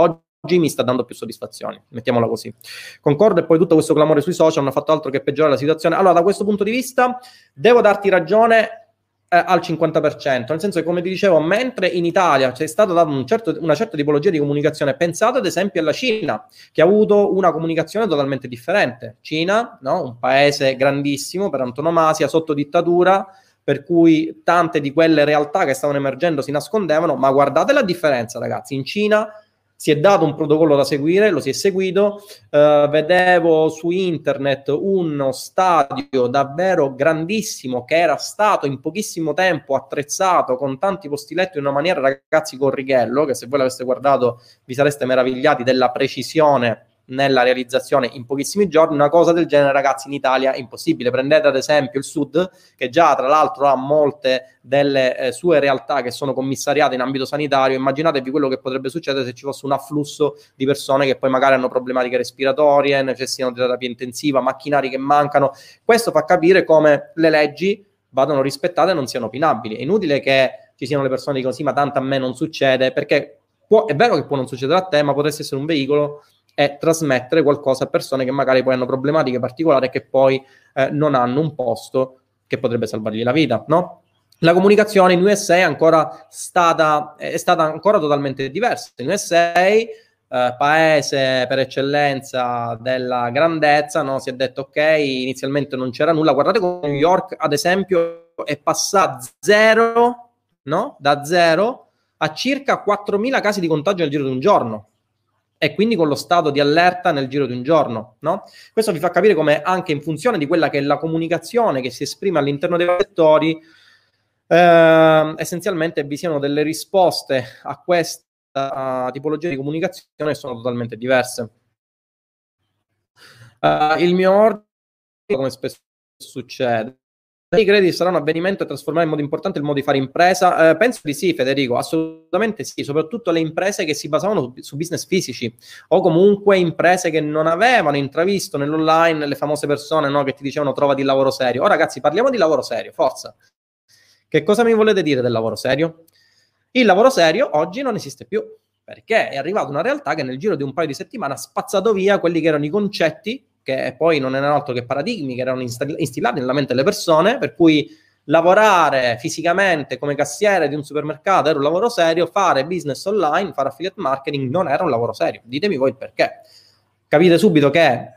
oggi mi sta dando più soddisfazioni, mettiamola così. Concordo e poi tutto questo clamore sui social non ha fatto altro che peggiorare la situazione. Allora, da questo punto di vista, devo darti ragione eh, al 50%, nel senso che, come ti dicevo, mentre in Italia c'è stata data un certo, una certa tipologia di comunicazione, pensate ad esempio alla Cina, che ha avuto una comunicazione totalmente differente. Cina, no? un paese grandissimo per antonomasia, sotto dittatura, per cui tante di quelle realtà che stavano emergendo si nascondevano, ma guardate la differenza, ragazzi, in Cina si è dato un protocollo da seguire, lo si è seguito. Uh, vedevo su internet uno stadio davvero grandissimo che era stato in pochissimo tempo attrezzato con tanti posti letto in una maniera, ragazzi, con righello, che se voi l'aveste guardato vi sareste meravigliati della precisione nella realizzazione in pochissimi giorni. Una cosa del genere, ragazzi, in Italia è impossibile. Prendete ad esempio il Sud, che già tra l'altro ha molte delle eh, sue realtà che sono commissariate in ambito sanitario. Immaginatevi quello che potrebbe succedere se ci fosse un afflusso di persone che poi magari hanno problematiche respiratorie, necessitano di terapia intensiva, macchinari che mancano. Questo fa capire come le leggi vadano rispettate e non siano opinabili. È inutile che ci siano le persone che dicono sì, ma tanto a me non succede, perché può, è vero che può non succedere a te, ma potresti essere un veicolo è trasmettere qualcosa a persone che magari poi hanno problematiche particolari e che poi eh, non hanno un posto che potrebbe salvargli la vita, no? La comunicazione in USA è ancora stata, è stata ancora totalmente diversa. In USA, eh, paese per eccellenza della grandezza, no? si è detto ok, inizialmente non c'era nulla. Guardate come New York, ad esempio, è passato zero, no? da zero a circa 4.000 casi di contagio nel giro di un giorno e quindi con lo stato di allerta nel giro di un giorno. No? Questo vi fa capire come anche in funzione di quella che è la comunicazione che si esprime all'interno dei settori, eh, essenzialmente vi siano delle risposte a questa tipologia di comunicazione che sono totalmente diverse. Uh, il mio ordine, come spesso succede, i crediti sarà un avvenimento e trasformare in modo importante il modo di fare impresa? Eh, penso di sì, Federico, assolutamente sì, soprattutto le imprese che si basavano su, business fisici o comunque imprese che non avevano intravisto nell'online le famose persone no, che ti dicevano trova di lavoro serio. Oh ragazzi, parliamo di lavoro serio, forza. Che cosa mi volete dire del lavoro serio? Il lavoro serio oggi non esiste più perché è arrivata una realtà che nel giro di un paio di settimane ha spazzato via quelli che erano i concetti, che poi non erano altro che paradigmi che erano instillati nella mente delle persone, per cui lavorare fisicamente come cassiere di un supermercato era un lavoro serio, fare business online, fare affiliate marketing non era un lavoro serio. Ditemi voi il perché. Capite subito che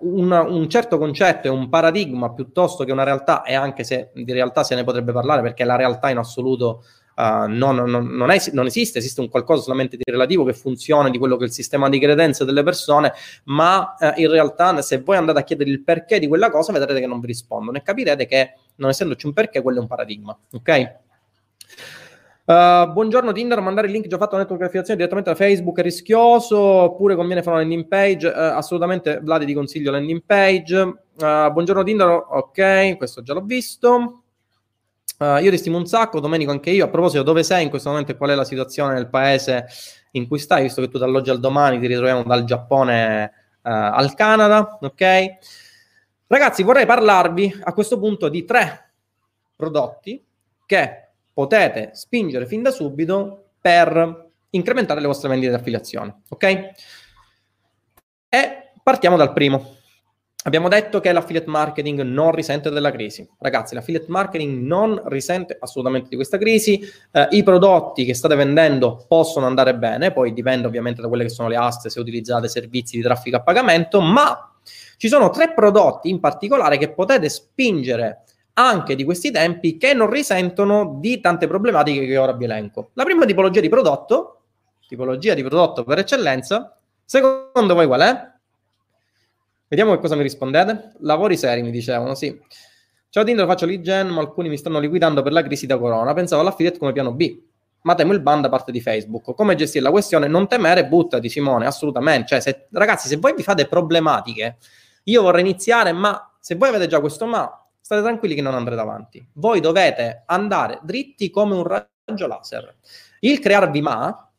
un, un, certo concetto è un paradigma piuttosto che una realtà, e anche se di realtà se ne potrebbe parlare perché la realtà in assoluto uh, non, non, non, è, non, esiste, esiste un qualcosa solamente di relativo che funziona di quello che è il sistema di credenze delle persone, ma uh, in realtà se voi andate a chiedere il perché di quella cosa vedrete che non vi rispondono e capirete che non essendoci un perché quello è un paradigma, ok? Uh, buongiorno Tinder, mandare il link già fatto a network affiliazione direttamente da Facebook è rischioso oppure conviene fare una landing page? Uh, assolutamente Vladi ti consiglio landing page. Uh, buongiorno Tinder, ok, questo già l'ho visto. Io ti stimo un sacco, Domenico anche io. A proposito, dove sei in questo momento e qual è la situazione nel paese in cui stai, visto che tu ti alloggi al domani, ti ritroviamo dal Giappone al Canada, ok? Ragazzi, vorrei parlarvi a questo punto di tre prodotti che potete spingere fin da subito per incrementare le vostre vendite di affiliazione. Ok? E partiamo dal primo. Abbiamo detto che l'affiliate marketing non risente della crisi. Ragazzi, l'affiliate marketing non risente assolutamente di questa crisi. Eh, I prodotti che state vendendo possono andare bene, poi dipende ovviamente da quelle che sono le aste, se utilizzate servizi di traffico a pagamento, ma ci sono tre prodotti in particolare che potete spingere anche di questi tempi che non risentono di tante problematiche che ora vi elenco. La prima tipologia di prodotto, tipologia di prodotto per eccellenza, secondo voi qual è? Vediamo che cosa mi rispondete. Lavori seri, mi dicevano, sì. Ciao Tinder, faccio lead gen, ma alcuni mi stanno liquidando per la crisi da corona. Pensavo all'affiliate come piano B, ma temo il ban da parte di Facebook. Come gestire la questione? Non temere, buttati Simone, assolutamente. Cioè, se, ragazzi, se voi vi fate problematiche, io vorrei iniziare, ma se voi avete già questo ma, state tranquilli che non andrete avanti. Voi dovete andare dritti come un raggio laser. Il crearvi ma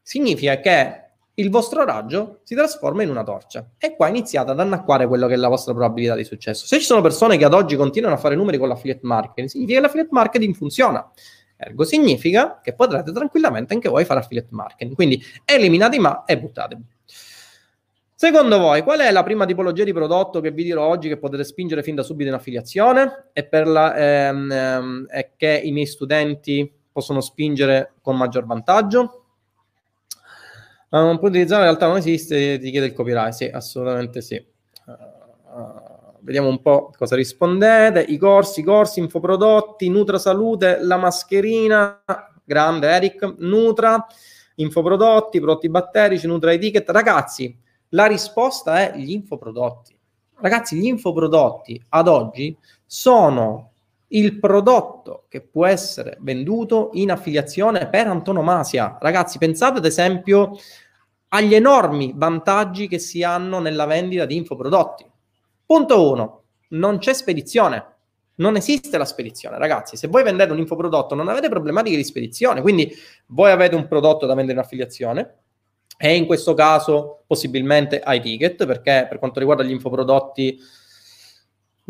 significa che il vostro raggio si trasforma in una torcia e qua iniziate ad annacquare quello che è la vostra probabilità di successo. Se ci sono persone che ad oggi continuano a fare numeri con l'affiliate marketing, significa che l'affiliate marketing funziona. Ergo significa che potrete tranquillamente anche voi fare affiliate marketing. Quindi eliminate i ma e buttatevi. Secondo voi, qual è la prima tipologia di prodotto che vi dirò oggi che potete spingere fin da subito in affiliazione e, la, ehm, ehm, e che i miei studenti possono spingere con maggior vantaggio? Uh, non utilizzare, in realtà non esiste, ti chiede il copyright, sì, assolutamente sì. Uh, vediamo un po' cosa rispondete. I corsi, i corsi, infoprodotti, Nutra Salute, la mascherina, grande Eric, Nutra, infoprodotti, prodotti batterici, Nutra Etiquette. Ragazzi, la risposta è gli infoprodotti. Ragazzi, gli infoprodotti ad oggi sono il prodotto che può essere venduto in affiliazione per antonomasia. Ragazzi, pensate ad esempio agli enormi vantaggi che si hanno nella vendita di infoprodotti. Punto 1. Non c'è spedizione. Non esiste la spedizione, ragazzi. Se voi vendete un infoprodotto non avete problematiche di spedizione, quindi voi avete un prodotto da vendere in affiliazione, e in questo caso possibilmente ai ticket, perché per quanto riguarda gli infoprodotti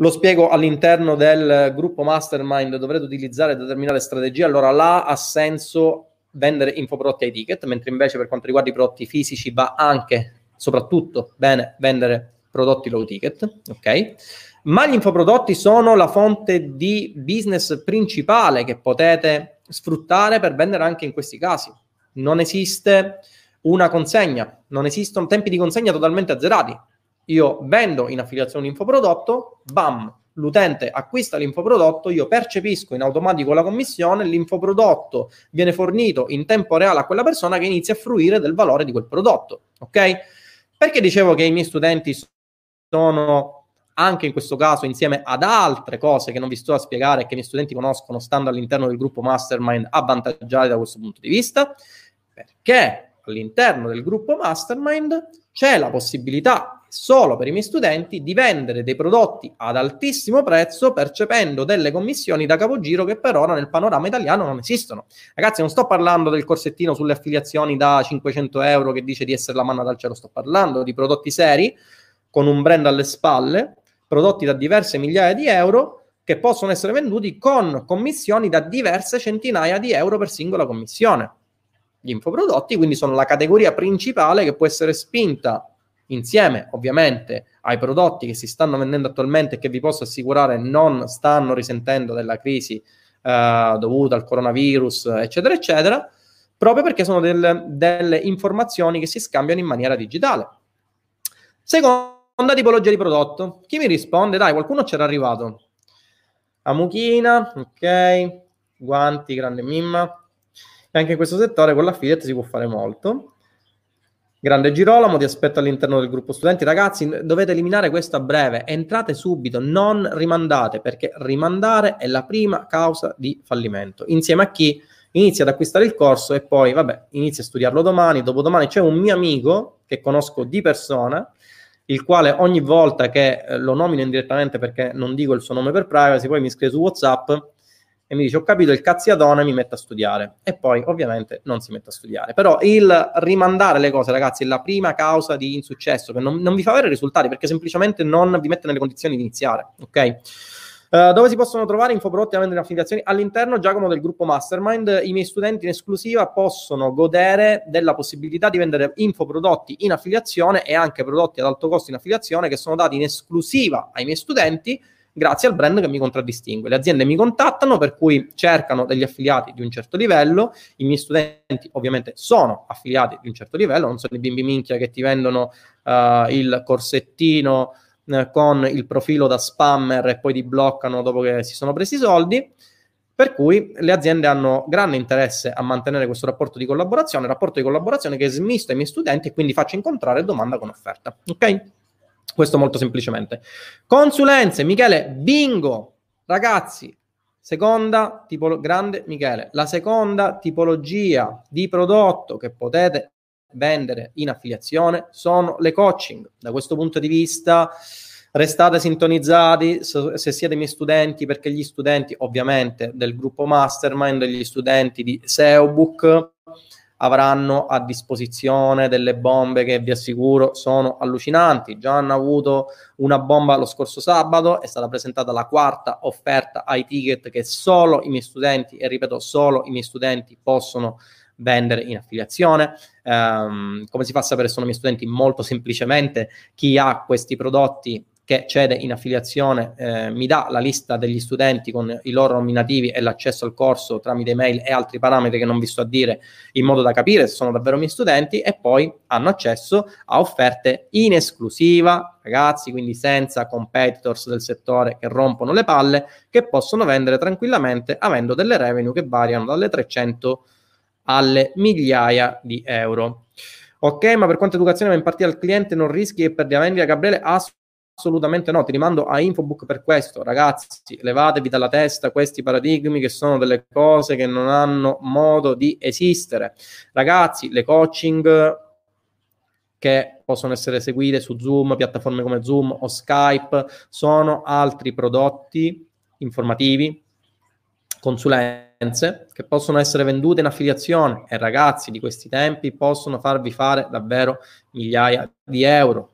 lo spiego all'interno del gruppo mastermind, dovrete utilizzare determinate strategie, allora là ha senso vendere infoprodotti ai ticket, mentre invece per quanto riguarda i prodotti fisici va anche, soprattutto, bene vendere prodotti low ticket, ok? Ma gli infoprodotti sono la fonte di business principale che potete sfruttare per vendere anche in questi casi. Non esiste una consegna, non esistono tempi di consegna totalmente azzerati. Io vendo in affiliazione un infoprodotto, bam, l'utente acquista l'infoprodotto, io percepisco in automatico la commissione, l'infoprodotto viene fornito in tempo reale a quella persona che inizia a fruire del valore di quel prodotto, ok? Perché dicevo che i miei studenti sono anche in questo caso insieme ad altre cose che non vi sto a spiegare e che i miei studenti conoscono stando all'interno del gruppo mastermind avvantaggiati da questo punto di vista, perché all'interno del gruppo mastermind c'è la possibilità solo per i miei studenti di vendere dei prodotti ad altissimo prezzo percependo delle commissioni da capogiro che per ora nel panorama italiano non esistono. Ragazzi, non sto parlando del corsettino sulle affiliazioni da 500 euro che dice di essere la manna dal cielo, sto parlando di prodotti seri con un brand alle spalle, prodotti da diverse migliaia di euro che possono essere venduti con commissioni da diverse centinaia di euro per singola commissione. Gli infoprodotti quindi sono la categoria principale che può essere spinta insieme ovviamente ai prodotti che si stanno vendendo attualmente e che vi posso assicurare non stanno risentendo della crisi eh, dovuta al coronavirus, eccetera, eccetera, proprio perché sono del, delle informazioni che si scambiano in maniera digitale. Seconda tipologia di prodotto. Chi mi risponde? Dai, qualcuno c'era arrivato. Amuchina, ok, guanti, grande mimma. E anche in questo settore con l'affiliate si può fare molto. Grande Girolamo, ti aspetto all'interno del gruppo studenti. Ragazzi, dovete eliminare questo a breve. Entrate subito, non rimandate, perché rimandare è la prima causa di fallimento. Insieme a chi inizia ad acquistare il corso e poi, vabbè, inizia a studiarlo domani, dopodomani. C'è un mio amico che conosco di persona, il quale ogni volta che eh, lo nomino indirettamente perché non dico il suo nome per privacy, poi mi scrive su WhatsApp e mi dice ho capito il cazziatone mi metto a studiare. E poi ovviamente non si mette a studiare. Però il rimandare le cose ragazzi è la prima causa di insuccesso che non, non vi fa avere risultati perché semplicemente non vi mette nelle condizioni di iniziare ok? Uh, dove si possono trovare infoprodotti a vendere in affiliazioni? All'interno Giacomo del gruppo Mastermind i miei studenti in esclusiva possono godere della possibilità di vendere infoprodotti in affiliazione e anche prodotti ad alto costo in affiliazione che sono dati in esclusiva ai miei studenti grazie al brand che mi contraddistingue. Le aziende mi contattano per cui cercano degli affiliati di un certo livello, i miei studenti ovviamente sono affiliati di un certo livello, non sono i bimbi minchia che ti vendono uh, il corsettino uh, con il profilo da spammer e poi ti bloccano dopo che si sono presi i soldi. Per cui le aziende hanno grande interesse a mantenere questo rapporto di collaborazione, rapporto di collaborazione che smisto ai miei studenti e quindi faccio incontrare domanda con offerta. Ok? Questo molto semplicemente. Consulenze, Michele, bingo! Ragazzi, seconda tipologia, grande Michele, la seconda tipologia di prodotto che potete vendere in affiliazione sono le coaching. Da questo punto di vista restate sintonizzati se siete miei studenti perché gli studenti ovviamente del gruppo mastermind, gli studenti di SEObook avranno a disposizione delle bombe che vi assicuro sono allucinanti. Già hanno avuto una bomba lo scorso sabato, è stata presentata la quarta offerta ai ticket che solo i miei studenti, e ripeto, solo i miei studenti possono vendere in affiliazione. Um, come si fa a sapere sono i miei studenti? Molto semplicemente chi ha questi prodotti che cede in affiliazione eh, mi dà la lista degli studenti con i loro nominativi e l'accesso al corso tramite email e altri parametri che non vi sto a dire in modo da capire se sono davvero miei studenti e poi hanno accesso a offerte in esclusiva, ragazzi, quindi senza competitors del settore che rompono le palle, che possono vendere tranquillamente avendo delle revenue che variano dalle 300 alle migliaia di euro. Ok, ma per quanto educazione va impartita al cliente non rischi che perdi la vendita, Gabriele? Assolutamente Assolutamente no, ti rimando a Infobook per questo, ragazzi, levatevi dalla testa questi paradigmi che sono delle cose che non hanno modo di esistere. Ragazzi, le coaching che possono essere eseguite su Zoom, piattaforme come Zoom o Skype, sono altri prodotti informativi, consulenze che possono essere vendute in affiliazione. E ragazzi di questi tempi possono farvi fare davvero migliaia di euro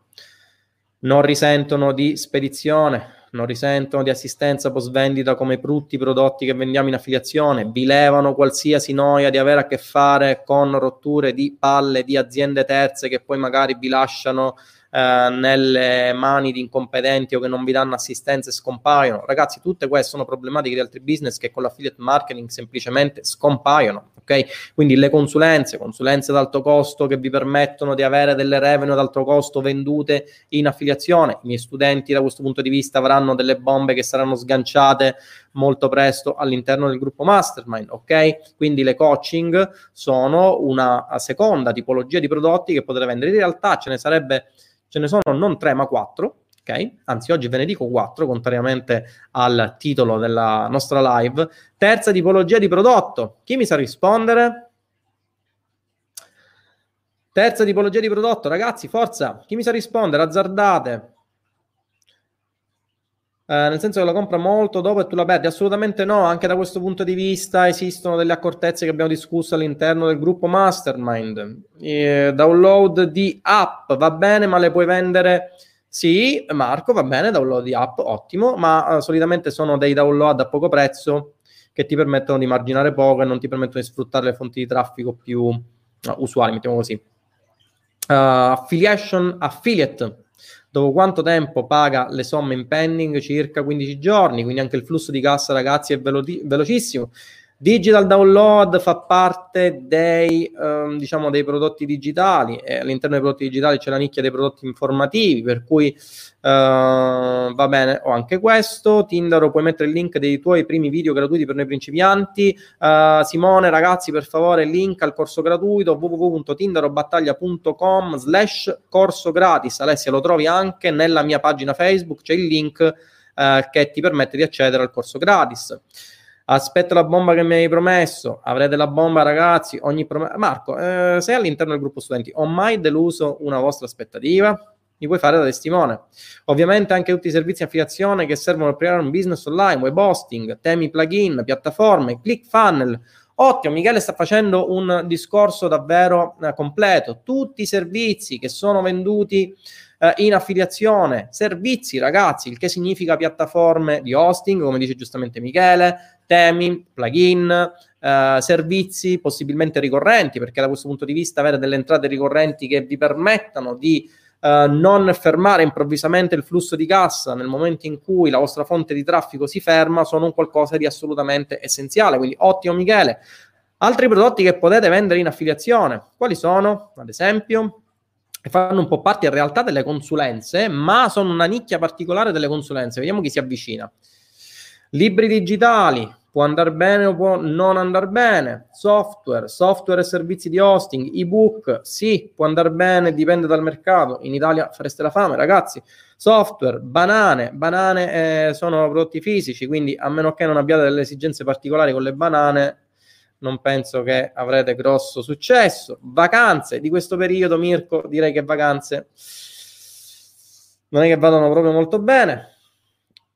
non risentono di spedizione, non risentono di assistenza post vendita come tutti i prodotti che vendiamo in affiliazione, vi levano qualsiasi noia di avere a che fare con rotture di palle di aziende terze che poi magari vi lasciano eh, nelle mani di incompetenti o che non vi danno assistenza e scompaiono. Ragazzi, tutte queste sono problematiche di altri business che con l'affiliate marketing semplicemente scompaiono ok? Quindi le consulenze, consulenze ad alto costo che vi permettono di avere delle revenue ad alto costo vendute in affiliazione. I miei studenti da questo punto di vista avranno delle bombe che saranno sganciate molto presto all'interno del gruppo mastermind, ok? Quindi le coaching sono una seconda tipologia di prodotti che potete vendere. In realtà ce ne sarebbe ce ne sono non tre ma quattro, ok? Anzi, oggi ve ne dico quattro, contrariamente al titolo della nostra live. Terza tipologia di prodotto. Chi mi sa rispondere? Terza tipologia di prodotto, ragazzi, forza. Chi mi sa rispondere? Azzardate. Eh, nel senso che la compra molto dopo e tu la perdi? Assolutamente no, anche da questo punto di vista esistono delle accortezze che abbiamo discusso all'interno del gruppo Mastermind. Eh, download di app va bene, ma le puoi vendere Sì, Marco, va bene, download di app, ottimo, ma uh, solitamente sono dei download a poco prezzo che ti permettono di marginare poco e non ti permettono di sfruttare le fonti di traffico più uh, usuali, mettiamo così. Uh, affiliation affiliate dopo quanto tempo paga le somme in pending? Circa 15 giorni, quindi anche il flusso di cassa, ragazzi, è velo- velocissimo. Digital download fa parte dei, ehm, diciamo, dei prodotti digitali e all'interno dei prodotti digitali c'è la nicchia dei prodotti informativi, per cui eh, va bene, ho anche questo. Tindaro, puoi mettere il link dei tuoi primi video gratuiti per noi principianti. Uh, Simone, ragazzi, per favore, link al corso gratuito www.tindarobattaglia.com slash corso gratis. Alessia, lo trovi anche nella mia pagina Facebook, c'è il link uh, che ti permette di accedere al corso gratis aspetta la bomba che mi hai promesso, avrete la bomba ragazzi, ogni prom- Marco, eh, sei all'interno del gruppo studenti, ho mai deluso una vostra aspettativa? Mi puoi fare da testimone. Ovviamente anche tutti i servizi di affiliazione che servono per creare un business online, web hosting, temi plugin, piattaforme, click funnel. Ottimo, Michele sta facendo un discorso davvero eh, completo. Tutti i servizi che sono venduti eh, in affiliazione, servizi ragazzi, il che significa piattaforme di hosting, come dice giustamente Michele, temi, plugin, eh, servizi possibilmente ricorrenti, perché da questo punto di vista avere delle entrate ricorrenti che vi permettano di eh, non fermare improvvisamente il flusso di cassa nel momento in cui la vostra fonte di traffico si ferma sono un qualcosa di assolutamente essenziale. Quindi ottimo Michele. Altri prodotti che potete vendere in affiliazione, quali sono? Ad esempio, fanno un po' parte in realtà delle consulenze, ma sono una nicchia particolare delle consulenze. Vediamo chi si avvicina. Libri digitali, può andare bene o può non andare bene. Software, software e servizi di hosting, ebook, sì, può andare bene, dipende dal mercato. In Italia fareste la fame, ragazzi. Software, banane, banane eh, sono prodotti fisici, quindi a meno che non abbiate delle esigenze particolari con le banane, non penso che avrete grosso successo. Vacanze di questo periodo, Mirko, direi che vacanze non è che vadano proprio molto bene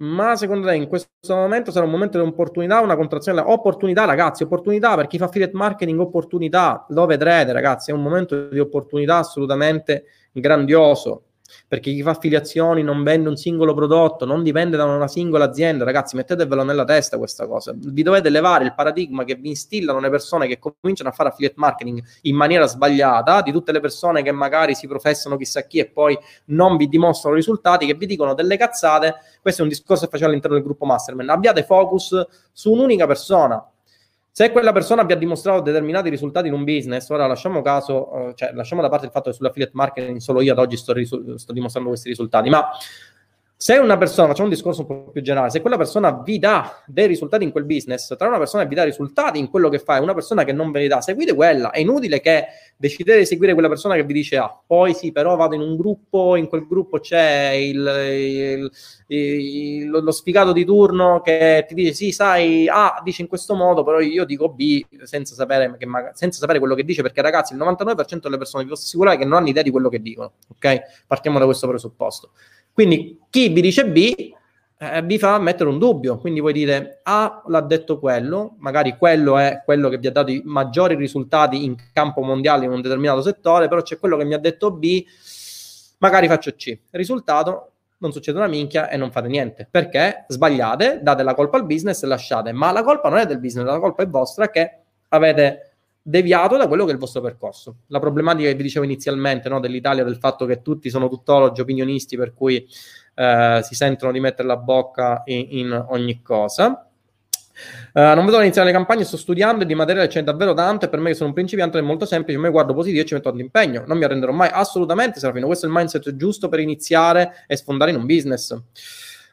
ma secondo te in questo momento sarà un momento di opportunità, una contrazione? Opportunità, ragazzi, opportunità per chi fa affiliate marketing, opportunità, lo vedrete, ragazzi, è un momento di opportunità assolutamente grandioso perché chi fa affiliazioni non vende un singolo prodotto, non dipende da una singola azienda. Ragazzi, mettetevelo nella testa questa cosa. Vi dovete levare il paradigma che vi instillano le persone che cominciano a fare affiliate marketing in maniera sbagliata, di tutte le persone che magari si professano chissà chi e poi non vi dimostrano risultati, che vi dicono delle cazzate. Questo è un discorso che facevo all'interno del gruppo Mastermind. Abbiate focus su un'unica persona se quella persona abbia dimostrato determinati risultati in un business, ora lasciamo caso, eh, cioè lasciamo da parte il fatto che sull'affiliate marketing solo io ad oggi sto, risu- sto dimostrando questi risultati, ma se una persona, facciamo un discorso un po' più generale, se quella persona vi dà dei risultati in quel business, tra una persona che vi dà risultati in quello che fa e una persona che non ve li dà, seguite quella. È inutile che decidete di seguire quella persona che vi dice ah, poi sì, però vado in un gruppo, in quel gruppo c'è il, il, il, lo sfigato di turno che ti dice sì, sai, A dice in questo modo, però io dico B senza sapere, magari, senza sapere quello che dice, perché ragazzi il 99% delle persone vi posso assicurare che non hanno idea di quello che dicono, ok? Partiamo da questo presupposto. Quindi chi vi dice B eh, vi fa mettere un dubbio, quindi voi dite A l'ha detto quello, magari quello è quello che vi ha dato i maggiori risultati in campo mondiale in un determinato settore, però c'è quello che mi ha detto B, magari faccio C. Risultato, non succede una minchia e non fate niente. Perché sbagliate, date la colpa al business e lasciate. Ma la colpa non è del business, la colpa è vostra che avete deviato da quello che è il vostro percorso. La problematica che vi dicevo inizialmente no, dell'Italia, del fatto che tutti sono tuttologi, opinionisti, per cui eh, si sentono di mettere la bocca in, in ogni cosa. Uh, non vedo iniziare le campagne, sto studiando e di materiale c'è davvero tanto e per me che sono un principiante è molto semplice, io guardo positivo e ci metto tanto impegno, non mi arrenderò mai, assolutamente Serafino, questo è il mindset giusto per iniziare e sfondare in un business.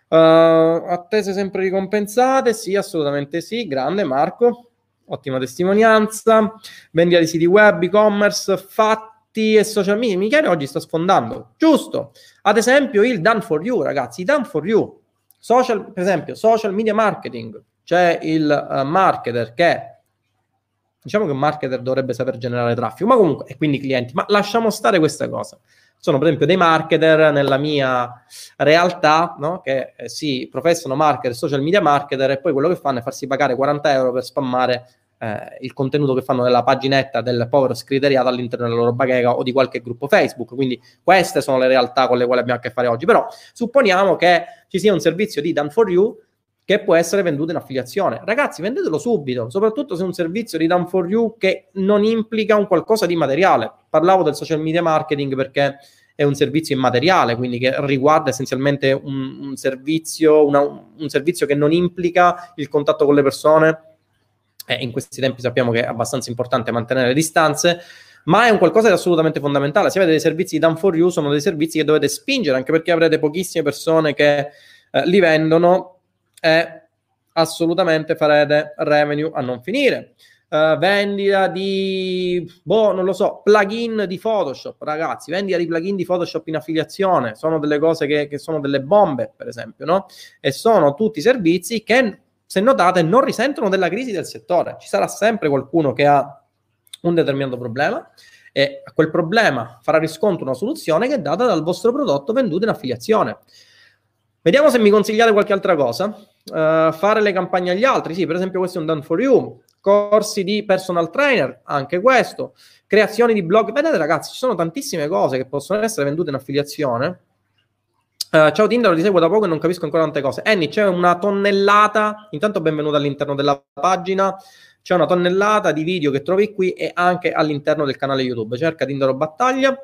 Uh, attese sempre ricompensate? Sì, assolutamente sì, grande Marco ottima testimonianza, vendita di siti web, e-commerce, fatti e social media. Michele oggi sta sfondando, giusto? Ad esempio il done for you, ragazzi, done for you. Social, per esempio, social media marketing. C'è il uh, marketer che diciamo che un marketer dovrebbe saper generare traffico, ma comunque, e quindi clienti, ma lasciamo stare questa cosa. Sono per esempio dei marketer nella mia realtà, no? che eh, si professano marketer, social media marketer, e poi quello che fanno è farsi pagare 40 euro per spammare eh, il contenuto che fanno nella paginetta del povero scriteriato all'interno della loro bacheca o di qualche gruppo Facebook. Quindi queste sono le realtà con le quali abbiamo a che fare oggi. Però supponiamo che ci sia un servizio di Done for You che può essere venduto in affiliazione. Ragazzi, vendetelo subito, soprattutto se è un servizio di Done for You che non implica un qualcosa di materiale. Parlavo del social media marketing perché è un servizio immateriale, quindi che riguarda essenzialmente un, un, servizio, una, un servizio che non implica il contatto con le persone. E in questi tempi sappiamo che è abbastanza importante mantenere le distanze, ma è un qualcosa di assolutamente fondamentale. Se avete dei servizi di Done for You, sono dei servizi che dovete spingere, anche perché avrete pochissime persone che eh, li vendono e assolutamente farete revenue a non finire. Uh, vendita di, boh, non lo so, plugin di Photoshop, ragazzi, vendita di plugin di Photoshop in affiliazione, sono delle cose che, che sono delle bombe, per esempio, no? E sono tutti servizi che, se notate, non risentono della crisi del settore. Ci sarà sempre qualcuno che ha un determinato problema e a quel problema farà riscontro una soluzione che è data dal vostro prodotto venduto in affiliazione. Vediamo se mi consigliate qualche altra cosa. Uh, fare le campagne agli altri, sì, per esempio questo è un done for you. Corsi di personal trainer, anche questo. Creazioni di blog. Vedete ragazzi, ci sono tantissime cose che possono essere vendute in affiliazione. Uh, ciao Tinder, ti seguo da poco e non capisco ancora tante cose. Annie, c'è una tonnellata, intanto benvenuto all'interno della pagina, c'è una tonnellata di video che trovi qui e anche all'interno del canale YouTube. Cerca Tinder o Battaglia.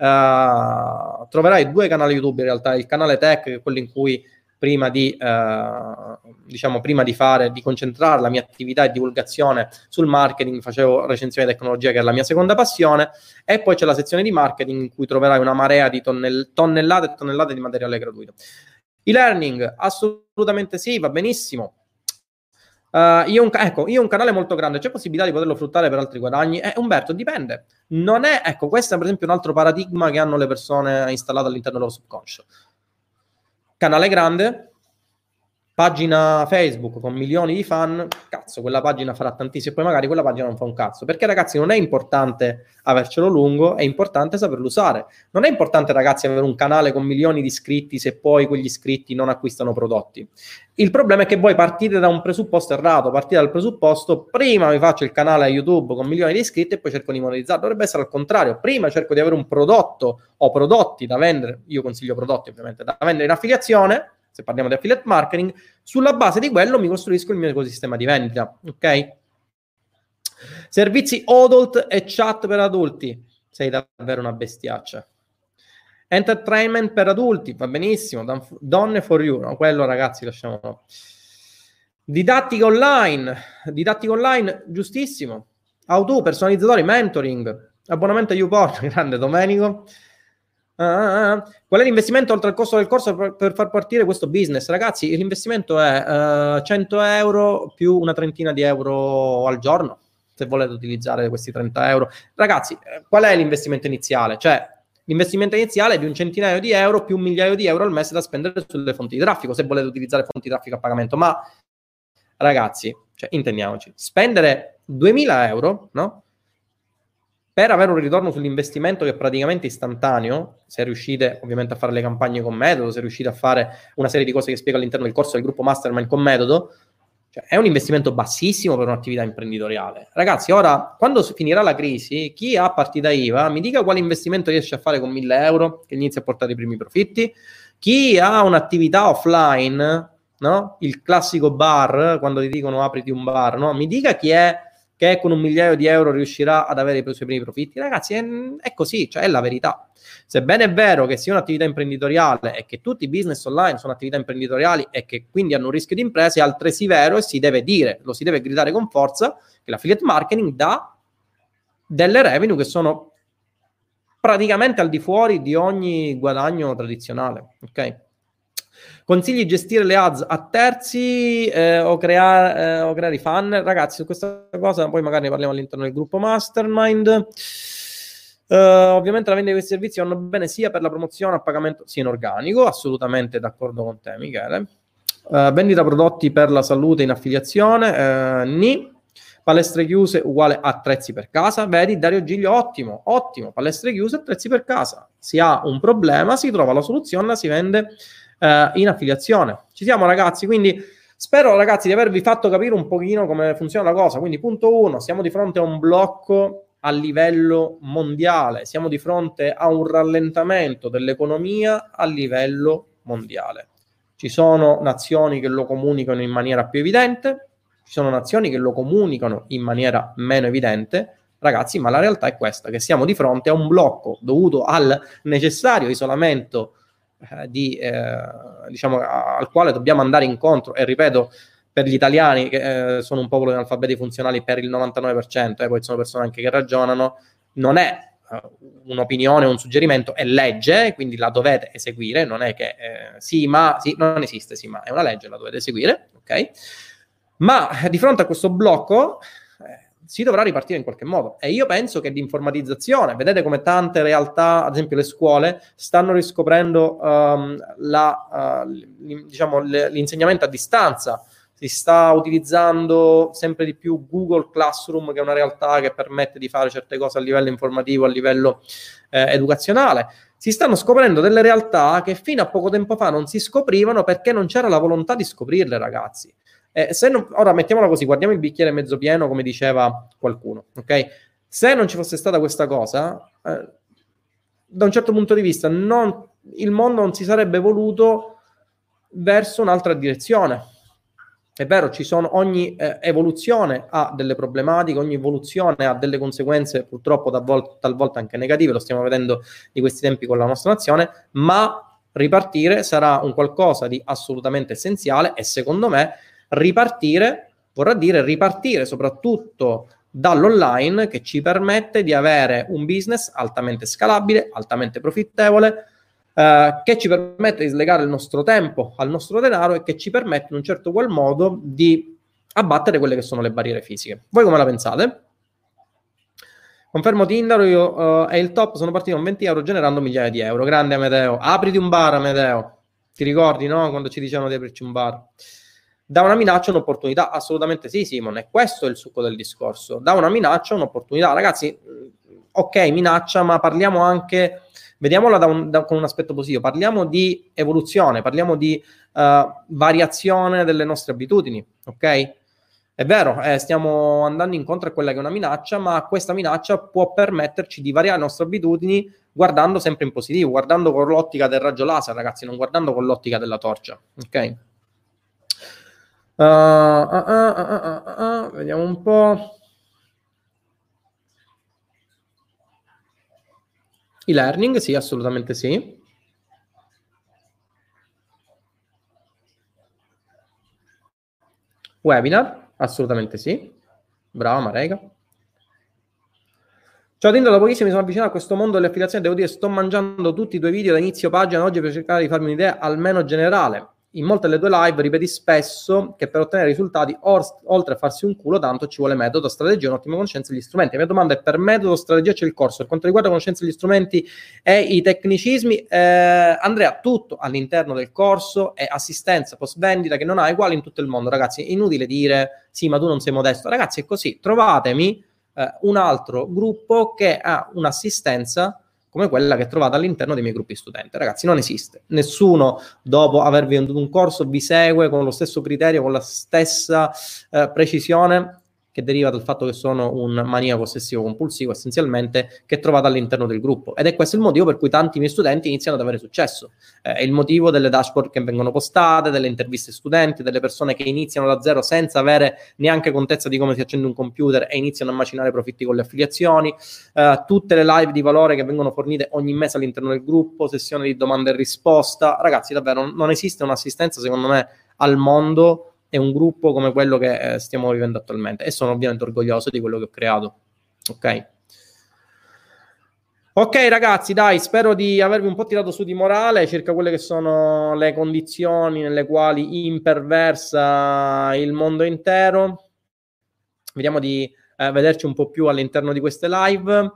Uh, troverai due canali YouTube in realtà, il canale Tech, che è quello in cui prima di, uh, diciamo, prima di fare, di concentrare la mia attività e divulgazione sul marketing, facevo recensione di tecnologia che è la mia seconda passione, e poi c'è la sezione di marketing in cui troverai una marea di tonnell- tonnellate e tonnellate di materiale gratuito. E-learning, assolutamente sì, va benissimo. Uh, io, un, ecco, io ho un canale molto grande, c'è possibilità di poterlo fruttare per altri guadagni? Eh, Umberto, dipende. Non è, ecco, questo è per esempio un altro paradigma che hanno le persone installate all'interno del loro subconscio. Canale grande, pagina Facebook con milioni di fan, cazzo, quella pagina farà tantissimo e poi magari quella pagina non fa un cazzo. Perché ragazzi non è importante avercelo lungo, è importante saperlo usare. Non è importante ragazzi avere un canale con milioni di iscritti se poi quegli iscritti non acquistano prodotti. Il problema è che voi partite da un presupposto errato, partite dal presupposto prima mi faccio il canale YouTube con milioni di iscritti e poi cerco di monetizzare. Dovrebbe essere al contrario, prima cerco di avere un prodotto o prodotti da vendere, io consiglio prodotti ovviamente da vendere in affiliazione se parliamo di affiliate marketing, sulla base di quello mi costruisco il mio ecosistema di vendita, ok? Servizi adult e chat per adulti, sei davvero una bestiaccia. Entertainment per adulti, va benissimo, donne for you, no? quello ragazzi lasciamo. Didattica online, didattica online, giustissimo. Auto, personalizzatori, mentoring, abbonamento a YouPorn, (laughs) grande Domenico. Ah, ah, ah. Qual è l'investimento oltre al costo del corso per, per far partire questo business? Ragazzi, l'investimento è uh, 100 euro più una trentina di euro al giorno, se volete utilizzare questi 30 euro. Ragazzi, eh, qual è l'investimento iniziale? Cioè, l'investimento iniziale è di un centinaio di euro più un migliaio di euro al mese da spendere sulle fonti di traffico, se volete utilizzare fonti di traffico a pagamento. Ma, ragazzi, cioè, intendiamoci, spendere 2000 euro, no? Per avere un ritorno sull'investimento che è praticamente istantaneo, se riuscite ovviamente a fare le campagne con metodo, se riuscite a fare una serie di cose che spiego all'interno del corso del gruppo Mastermind con metodo, cioè è un investimento bassissimo per un'attività imprenditoriale. Ragazzi, ora, quando finirà la crisi, chi ha partita IVA mi dica quale investimento riesce a fare con 1000 euro che inizia a portare i primi profitti. Chi ha un'attività offline, no? il classico bar, quando ti dicono apriti un bar, no? mi dica chi è che con un migliaio di euro riuscirà ad avere i suoi primi profitti. Ragazzi, è, è, così, cioè è la verità. Sebbene è vero che sia un'attività imprenditoriale e che tutti i business online sono attività imprenditoriali e che quindi hanno un rischio di impresa, è altresì vero e si deve dire, lo si deve gridare con forza, che l'affiliate marketing dà delle revenue che sono praticamente al di fuori di ogni guadagno tradizionale, ok? Consigli gestire le ads a terzi eh, o, creare, eh, o creare i fan? Ragazzi, su questa cosa poi magari ne parliamo all'interno del gruppo Mastermind. Uh, ovviamente la vendita di questi servizi vanno bene sia per la promozione a pagamento sia in organico, assolutamente d'accordo con te Michele. Uh, vendita prodotti per la salute in affiliazione, uh, ni. Palestre chiuse uguale attrezzi per casa. Vedi Dario Giglio, ottimo, ottimo. Palestre chiuse, attrezzi per casa. Si ha un problema, si trova la soluzione, la si vende eh, in affiliazione. Ci siamo ragazzi, quindi Spero ragazzi di avervi fatto capire un pochino come funziona la cosa. Quindi punto uno, siamo di fronte a un blocco a livello mondiale, siamo di fronte a un rallentamento dell'economia a livello mondiale. Ci sono nazioni che lo comunicano in maniera più evidente, ci sono nazioni che lo comunicano in maniera meno evidente. Ragazzi, ma la realtà è questa, che siamo di fronte a un blocco dovuto al necessario isolamento di, eh, diciamo, al quale dobbiamo andare incontro. E ripeto per gli italiani che eh, sono un popolo di analfabeti funzionali per il 99% e poi sono persone anche che ragionano non è eh, un'opinione un suggerimento è legge quindi la dovete eseguire non è che eh, sì ma sì non esiste sì ma è una legge la dovete eseguire ok? Ma di fronte a questo blocco si dovrà ripartire in qualche modo. E io penso che l'informatizzazione, vedete come tante realtà, ad esempio le scuole, stanno riscoprendo um, la, uh, diciamo, l'insegnamento a distanza. Si sta utilizzando sempre di più Google Classroom, che è una realtà che permette di fare certe cose a livello informativo, a livello eh, educazionale. Si stanno scoprendo delle realtà che fino a poco tempo fa non si scoprivano perché non c'era la volontà di scoprirle, ragazzi. Eh, non, ora mettiamola così, guardiamo il bicchiere mezzo pieno, come diceva qualcuno, ok? Se non ci fosse stata questa cosa, eh, da un certo punto di vista, non, il mondo non si sarebbe evoluto verso un'altra direzione. È vero, ci sono, ogni eh, evoluzione ha delle problematiche, ogni evoluzione ha delle conseguenze purtroppo talvolta, talvolta anche negative, lo stiamo vedendo di questi tempi con la nostra nazione, ma ripartire sarà un qualcosa di assolutamente essenziale e secondo me ripartire vorrà dire ripartire soprattutto dall'online che ci permette di avere un business altamente scalabile, altamente profittevole, eh, che ci permette di slegare il nostro tempo al nostro denaro e che ci permette in un certo qual modo di abbattere quelle che sono le barriere fisiche. Voi come la pensate? Confermo Tinder, io uh, è il top, sono partito con 20 euro generando migliaia di euro. Grande Amedeo, apriti un bar Amedeo. Ti ricordi, no? Quando ci dicevano di aprirci un bar da una minaccia un'opportunità? Assolutamente sì, Simone, questo è il succo del discorso. Da una minaccia un'opportunità. Ragazzi, ok, minaccia, ma parliamo anche, vediamola da un, da, con un aspetto positivo, parliamo di evoluzione, parliamo di uh, variazione delle nostre abitudini, ok? È vero, eh, stiamo andando incontro a quella che è una minaccia, ma questa minaccia può permetterci di variare le nostre abitudini guardando sempre in positivo, guardando con l'ottica del raggio laser, ragazzi, non guardando con l'ottica della torcia, ok? Uh, uh, uh, vediamo un po'. E-learning, sì, assolutamente sì. Webinar, assolutamente sì. Brava Marega. Ciao Tindo, da pochissimo mi sono avvicinato a questo mondo delle affiliazioni, devo dire sto mangiando tutti i tuoi video da inizio pagina oggi per cercare di farmi un'idea almeno generale in molte delle tue live ripeti spesso che per ottenere risultati, or- oltre a farsi un culo, tanto ci vuole metodo, strategia, un'ottima conoscenza degli strumenti. La mia domanda è: per metodo, strategia c'è il corso? Per quanto riguarda conoscenza degli strumenti e i tecnicismi, eh, Andrea, tutto all'interno del corso è assistenza post vendita che non ha uguali in tutto il mondo, ragazzi. Inutile dire sì, ma tu non sei modesto. Ragazzi, è così. Trovatemi eh, un altro gruppo che ha un'assistenza come quella che trovate all'interno dei miei gruppi studenti. Ragazzi, non esiste. Nessuno, dopo aver venduto un corso, vi segue con lo stesso criterio, con la stessa eh, precisione che deriva dal fatto che sono un maniaco ossessivo compulsivo essenzialmente che trovate all'interno del gruppo. Ed è questo il motivo per cui tanti miei studenti iniziano ad avere successo. Eh, è il motivo delle dashboard che vengono postate delle interviste studenti delle persone che iniziano da zero senza avere neanche contezza di come si accende un computer e iniziano a macinare profitti con le affiliazioni. Eh, tutte le live di valore che vengono fornite ogni mese all'interno del gruppo sessioni di domanda e risposta. Ragazzi davvero non esiste un'assistenza secondo me al mondo è un gruppo come quello che eh, stiamo vivendo attualmente e sono ovviamente orgoglioso di quello che ho creato. Ok. Ok ragazzi, dai, spero di avervi un po' tirato su di morale circa quelle che sono le condizioni nelle quali imperversa il mondo intero. Vediamo di eh, vederci un po' più all'interno di queste live.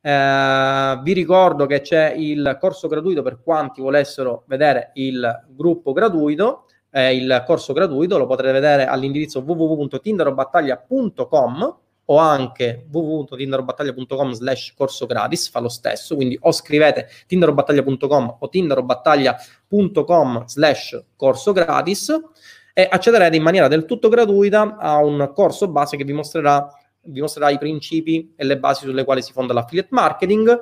Eh, vi ricordo che c'è il corso gratuito per quanti volessero vedere il gruppo gratuito eh, il corso gratuito, lo potrete vedere all'indirizzo www.tinderobattaglia.com o anche www.tinderobattaglia.com slash corso gratis, fa lo stesso, quindi o scrivete tinderobattaglia.com o tinderobattaglia.com slash corso gratis e accederete in maniera del tutto gratuita a un corso base che vi mostrerà, vi mostrerà i principi e le basi sulle quali si fonda l'affiliate marketing.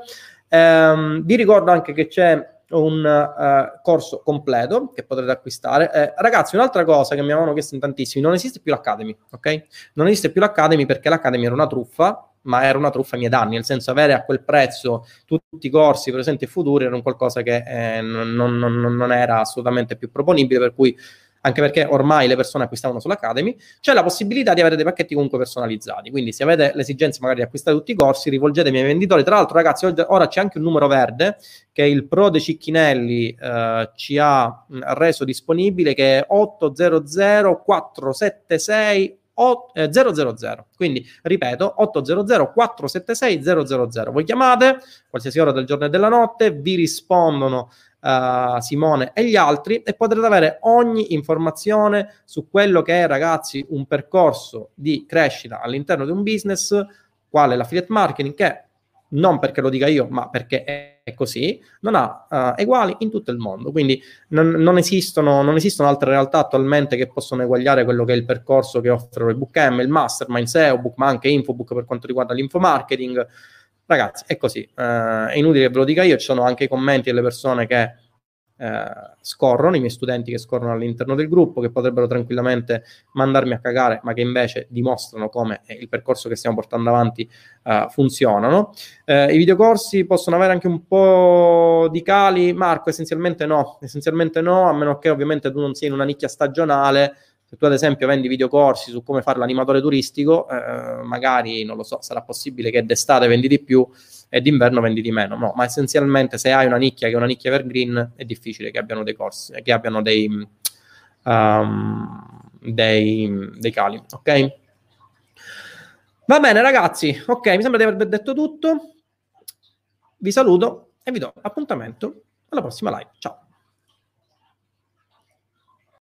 Ehm, vi ricordo anche che c'è un uh, corso completo che potrete acquistare. Eh, ragazzi, un'altra cosa che mi avevano chiesto in tantissimi, non esiste più l'Academy, ok? Non esiste più l'Academy perché l'Academy era una truffa, ma era una truffa ai miei danni, nel senso avere a quel prezzo tutti i corsi presenti e futuri era un qualcosa che eh, non, non, non, era assolutamente più proponibile, per cui anche perché ormai le persone acquistavano sull'Academy, c'è la possibilità di avere dei pacchetti comunque personalizzati. Quindi se avete l'esigenza magari di acquistare tutti i corsi, rivolgetevi ai venditori. Tra l'altro, ragazzi, ora c'è anche un numero verde che il Pro De Cicchinelli eh, ci ha reso disponibile che è 800 476 000. Quindi ripeto 800 476 000. Voi chiamate qualsiasi ora del giorno e della notte, vi rispondono uh, Simone e gli altri e potrete avere ogni informazione su quello che è, ragazzi, un percorso di crescita all'interno di un business, quale l'affiliate marketing, che non perché lo dica io, ma perché è così, non ha uh, eguali in tutto il mondo. Quindi non, non, esistono, non, esistono, altre realtà attualmente che possono eguagliare quello che è il percorso che offrono il Bookm, il Mastermind, SEO, Book, ma anche Infobook per quanto riguarda l'infomarketing. Ragazzi, è così. Uh, è inutile che ve lo dica io, ci sono anche i commenti delle persone che uh, scorrono, i miei studenti che scorrono all'interno del gruppo, che potrebbero tranquillamente mandarmi a cagare, ma che invece dimostrano come il percorso che stiamo portando avanti uh, funzionano. I videocorsi possono avere anche un po' di cali, Marco, essenzialmente no, essenzialmente no, a meno che ovviamente tu non sia in una nicchia stagionale, se tu ad esempio vendi videocorsi su come fare l'animatore turistico, eh, magari non lo so, sarà possibile che d'estate vendi di più e d'inverno vendi di meno. No, ma essenzialmente se hai una nicchia che è una nicchia evergreen, è difficile che abbiano dei corsi, che abbiano dei, um, dei, dei cali, ok? Va bene, ragazzi. Ok, mi sembra di aver detto tutto. Vi saluto e vi do appuntamento alla prossima live. Ciao.